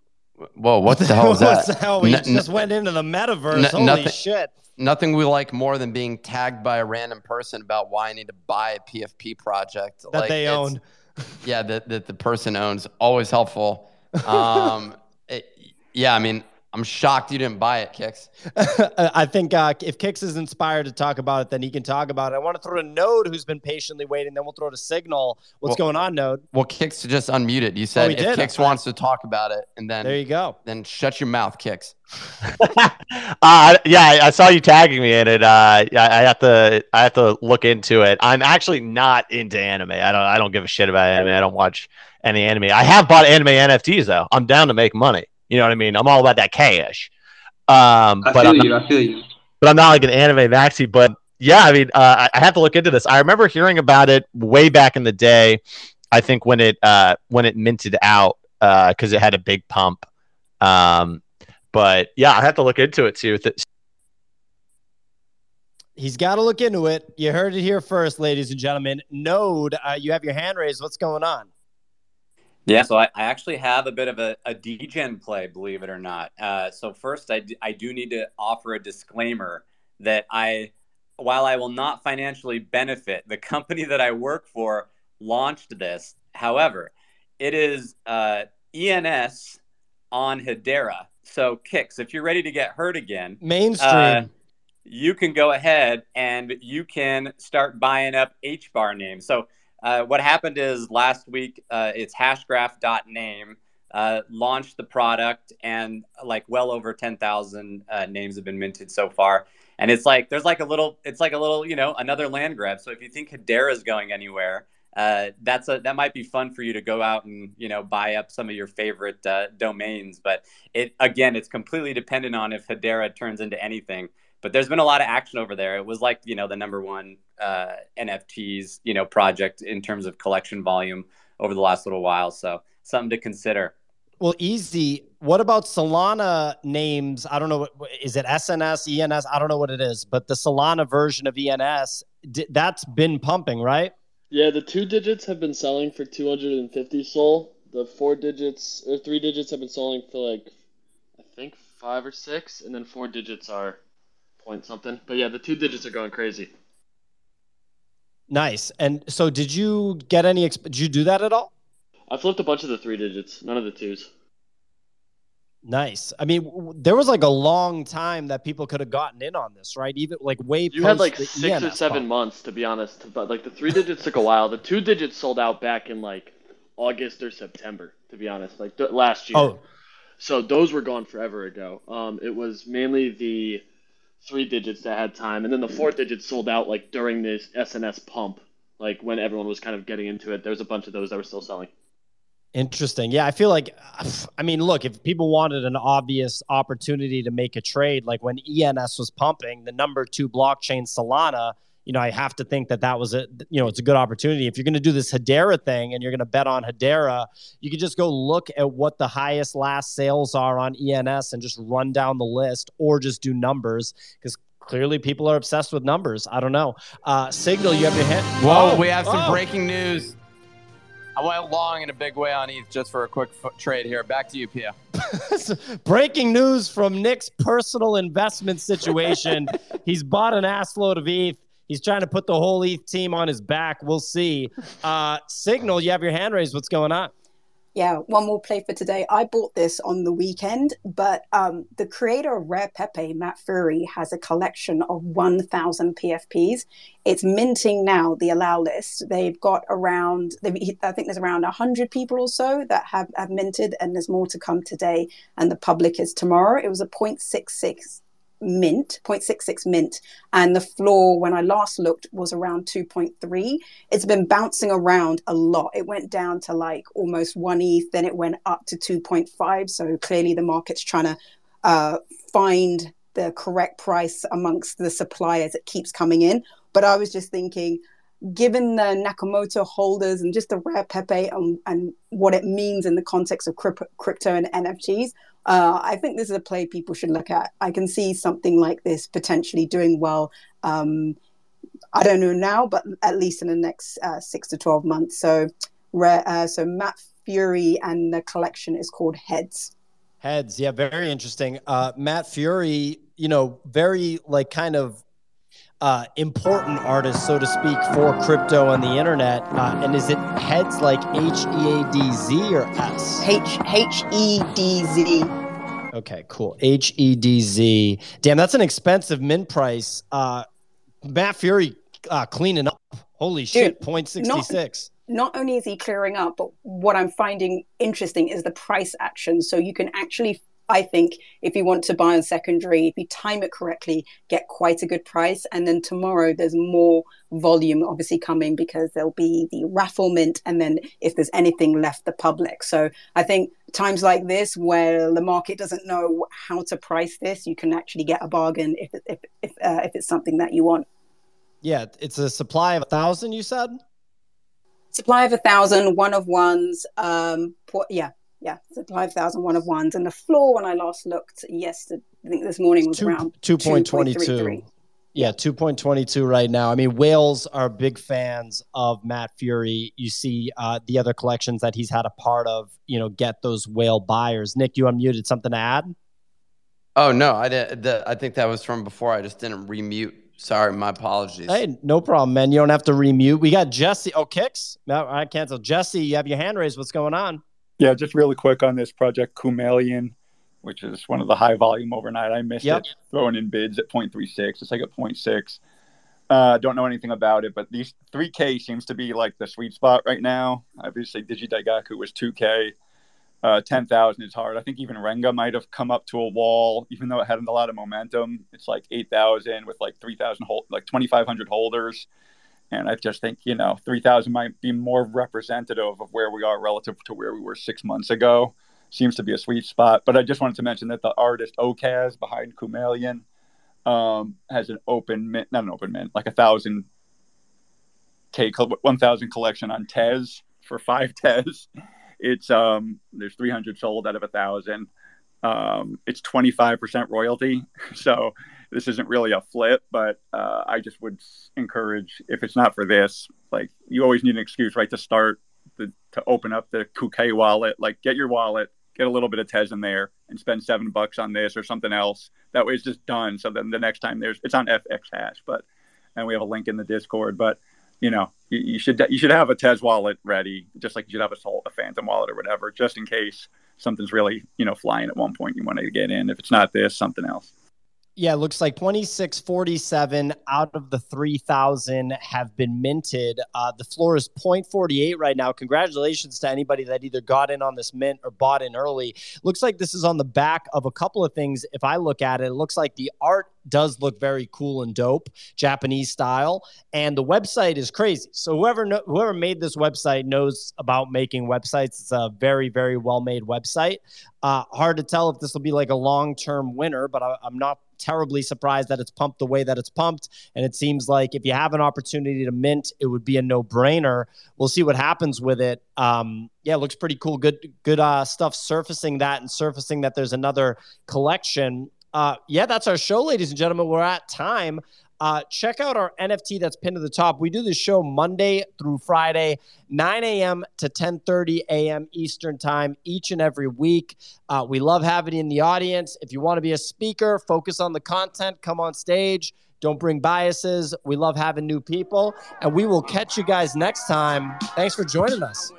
Whoa! What the hell is that? What the hell? We n- just n- went into the metaverse. N- Holy nothing, shit! Nothing we like more than being tagged by a random person about why I need to buy a PFP project that like, they own. Yeah, that, that the person owns. Always helpful. Um, it, yeah, I mean, I'm shocked you didn't buy it, Kicks. I think uh, if Kicks is inspired to talk about it, then he can talk about it. I want to throw to Node, who's been patiently waiting. Then we'll throw to Signal. What's well, going on, Node? Well, Kicks just unmuted. You said oh, if did? Kicks wants to talk about it, and then there you go. Then shut your mouth, Kicks. uh, yeah, I saw you tagging me in it. Uh, I have to, I have to look into it. I'm actually not into anime. I don't, I don't give a shit about anime. I don't watch any anime. I have bought anime NFTs though. I'm down to make money. You know what I mean? I'm all about that cash. Um, I but feel I'm you. not, I feel you. but I'm not like an anime maxi. But yeah, I mean, uh, I, I have to look into this. I remember hearing about it way back in the day. I think when it uh, when it minted out because uh, it had a big pump. Um, but yeah, I have to look into it too. He's got to look into it. You heard it here first, ladies and gentlemen. Node, uh, you have your hand raised. What's going on? Yeah, so I, I actually have a bit of a, a degen play, believe it or not. Uh, so first, I, d- I do need to offer a disclaimer that I, while I will not financially benefit, the company that I work for launched this. However, it is uh, ENS on Hedera. So kicks, if you're ready to get hurt again, mainstream. Uh, you can go ahead and you can start buying up H bar names. So uh, what happened is last week, uh, it's hashgraph.name uh, launched the product, and like well over 10,000 uh, names have been minted so far. And it's like there's like a little, it's like a little, you know, another land grab. So if you think Hedera is going anywhere, uh, that's a that might be fun for you to go out and you know buy up some of your favorite uh, domains. But it again, it's completely dependent on if Hedera turns into anything but there's been a lot of action over there. It was like you know the number one uh, NFTs you know project in terms of collection volume over the last little while. So something to consider. Well, easy. What about Solana names? I don't know. Is it SNS, ENS? I don't know what it is, but the Solana version of ENS that's been pumping, right? Yeah, the two digits have been selling for 250 SOL. The four digits or three digits have been selling for like I think five or six, and then four digits are point something. But yeah, the two digits are going crazy. Nice. And so, did you get any? Did you do that at all? I flipped a bunch of the three digits, none of the twos. Nice. I mean, there was like a long time that people could have gotten in on this, right? Even like way. You had like six or seven months, to be honest. But like the three digits took a while. The two digits sold out back in like August or September, to be honest, like th- last year. Oh. So those were gone forever ago. Um, it was mainly the three digits that had time, and then the four digits sold out like during this SNS pump, like when everyone was kind of getting into it. There was a bunch of those that were still selling. Interesting. Yeah, I feel like, I mean, look, if people wanted an obvious opportunity to make a trade, like when ENS was pumping, the number two blockchain Solana, you know, I have to think that that was a, you know, it's a good opportunity. If you're going to do this Hedera thing and you're going to bet on Hedera, you could just go look at what the highest last sales are on ENS and just run down the list or just do numbers because clearly people are obsessed with numbers. I don't know. Uh, Signal, you have your hand. Whoa, Oh, we have some oh. breaking news. I went long in a big way on ETH just for a quick f- trade here. Back to you, Pia. Breaking news from Nick's personal investment situation. He's bought an assload of ETH. He's trying to put the whole ETH team on his back. We'll see. Uh, Signal, you have your hand raised. What's going on? Yeah, one more play for today. I bought this on the weekend, but um, the creator of Rare Pepe, Matt Furie, has a collection of 1,000 PFPs. It's minting now, the allow list. They've got around, they've, I think there's around 100 people or so that have, have minted, and there's more to come today, and the public is tomorrow. It was a 0.66 mint 0.66 mint. And the floor when i last looked was around 2.3 it's been bouncing around a lot. It went down to like almost 1 eth then it went up to 2.5 so clearly the market's trying to uh, find the correct price amongst the suppliers it keeps coming in. But i was just thinking given the Nakamoto holders and just the rare Pepe and, and what it means in the context of crypto and NFTs, uh, I think this is a play people should look at. I can see something like this potentially doing well. Um, I don't know now, but at least in the next uh, six to twelve months. So, uh, so Matt Furie and the collection is called Heads. Heads, yeah, very interesting. Uh, Matt Furie, you know, very like kind of uh, important artist, so to speak, for crypto on the internet. Uh, and is it heads like H E A D Z or S? H H E D Z. Okay, cool. H E D Z. Damn, that's an expensive mint price. Uh, Matt Furie uh, cleaning up. Holy shit, Dude, 0.66. Not, not only is he clearing up, but what I'm finding interesting is the price action. So you can actually I think if you want to buy on secondary, if you time it correctly, get quite a good price. And then tomorrow there's more volume obviously coming because there'll be the raffle mint and then if there's anything left the public. So I think times like this where the market doesn't know how to price this, you can actually get a bargain if if if, uh, if it's something that you want. Yeah, it's a supply of a thousand. You said supply of a thousand, one of ones. Um, yeah, yeah, it's five thousand one of ones, and the floor when I last looked yesterday, I think this morning was two, around two point twenty two. Yeah, two point twenty two right now. I mean, whales are big fans of Matt Furie. You see uh, the other collections that he's had a part of. You know, get those whale buyers. Nick, you unmuted. Something to add? Oh no, I did. The, I think that was from before. I just didn't remute. Sorry, my apologies. Hey, no problem, man. You don't have to remute. We got Jesse. Oh, kicks. No, I cancel. Jesse, you have your hand raised. What's going on? Yeah, just really quick on this project Kumaleon, which is one of the high volume overnight. I missed yep. it throwing in bids at 0.36. It's like at 0.6. Uh, don't know anything about it, but these 3K seems to be like the sweet spot right now. Obviously, Digidaigaku was 2K. Uh, 10,000 is hard. I think even Renga might have come up to a wall, even though it had a lot of momentum. It's like 8,000 with like 3,000, hold, like 2,500 holders. And I just think, you know, 3,000 might be more representative of where we are relative to where we were six months ago. Seems to be a sweet spot. But I just wanted to mention that the artist Okaz behind Kumaleon um, has an open mint, not an open mint, like a thousand K, 1,000 collection on Tez for five Tez. It's, um, there's 300 sold out of a thousand. Um, it's 25% royalty. So this isn't really a flip, but uh, I just would encourage if it's not for this, like you always need an excuse, right, to start the, to open up the Kukai wallet. Like get your wallet, get a little bit of Tez in there, and spend seven bucks on this or something else. That way, it's just done. So then the next time there's it's on FX hash, but and we have a link in the Discord, but. You know, you, you should you should have a Tez wallet ready, just like you should have a, Sol, a Phantom wallet or whatever, just in case something's really you know flying at one point you want to get in. If it's not this, something else. Yeah, it looks like 2647 out of the 3,000 have been minted. Uh, the floor is 0.48 right now. Congratulations to anybody that either got in on this mint or bought in early. Looks like this is on the back of a couple of things. If I look at it, it looks like the art does look very cool and dope, Japanese style, and the website is crazy. So whoever know, whoever made this website knows about making websites. It's a very very well made website. Uh, hard to tell if this will be like a long term winner, but I, I'm not terribly surprised that it's pumped the way that it's pumped. And it seems like if you have an opportunity to mint, it would be a no brainer. We'll see what happens with it. Um, yeah, it looks pretty cool. Good, good uh, stuff surfacing that and surfacing that there's another collection. Uh, yeah, that's our show, ladies and gentlemen. We're at time. Uh, check out our NFT that's pinned to the top. We do the show Monday through Friday, 9 a.m. to 10:30 a.m. Eastern Time each and every week. Uh, we love having you in the audience. If you want to be a speaker, focus on the content, come on stage. Don't bring biases. We love having new people, and we will catch you guys next time. Thanks for joining us.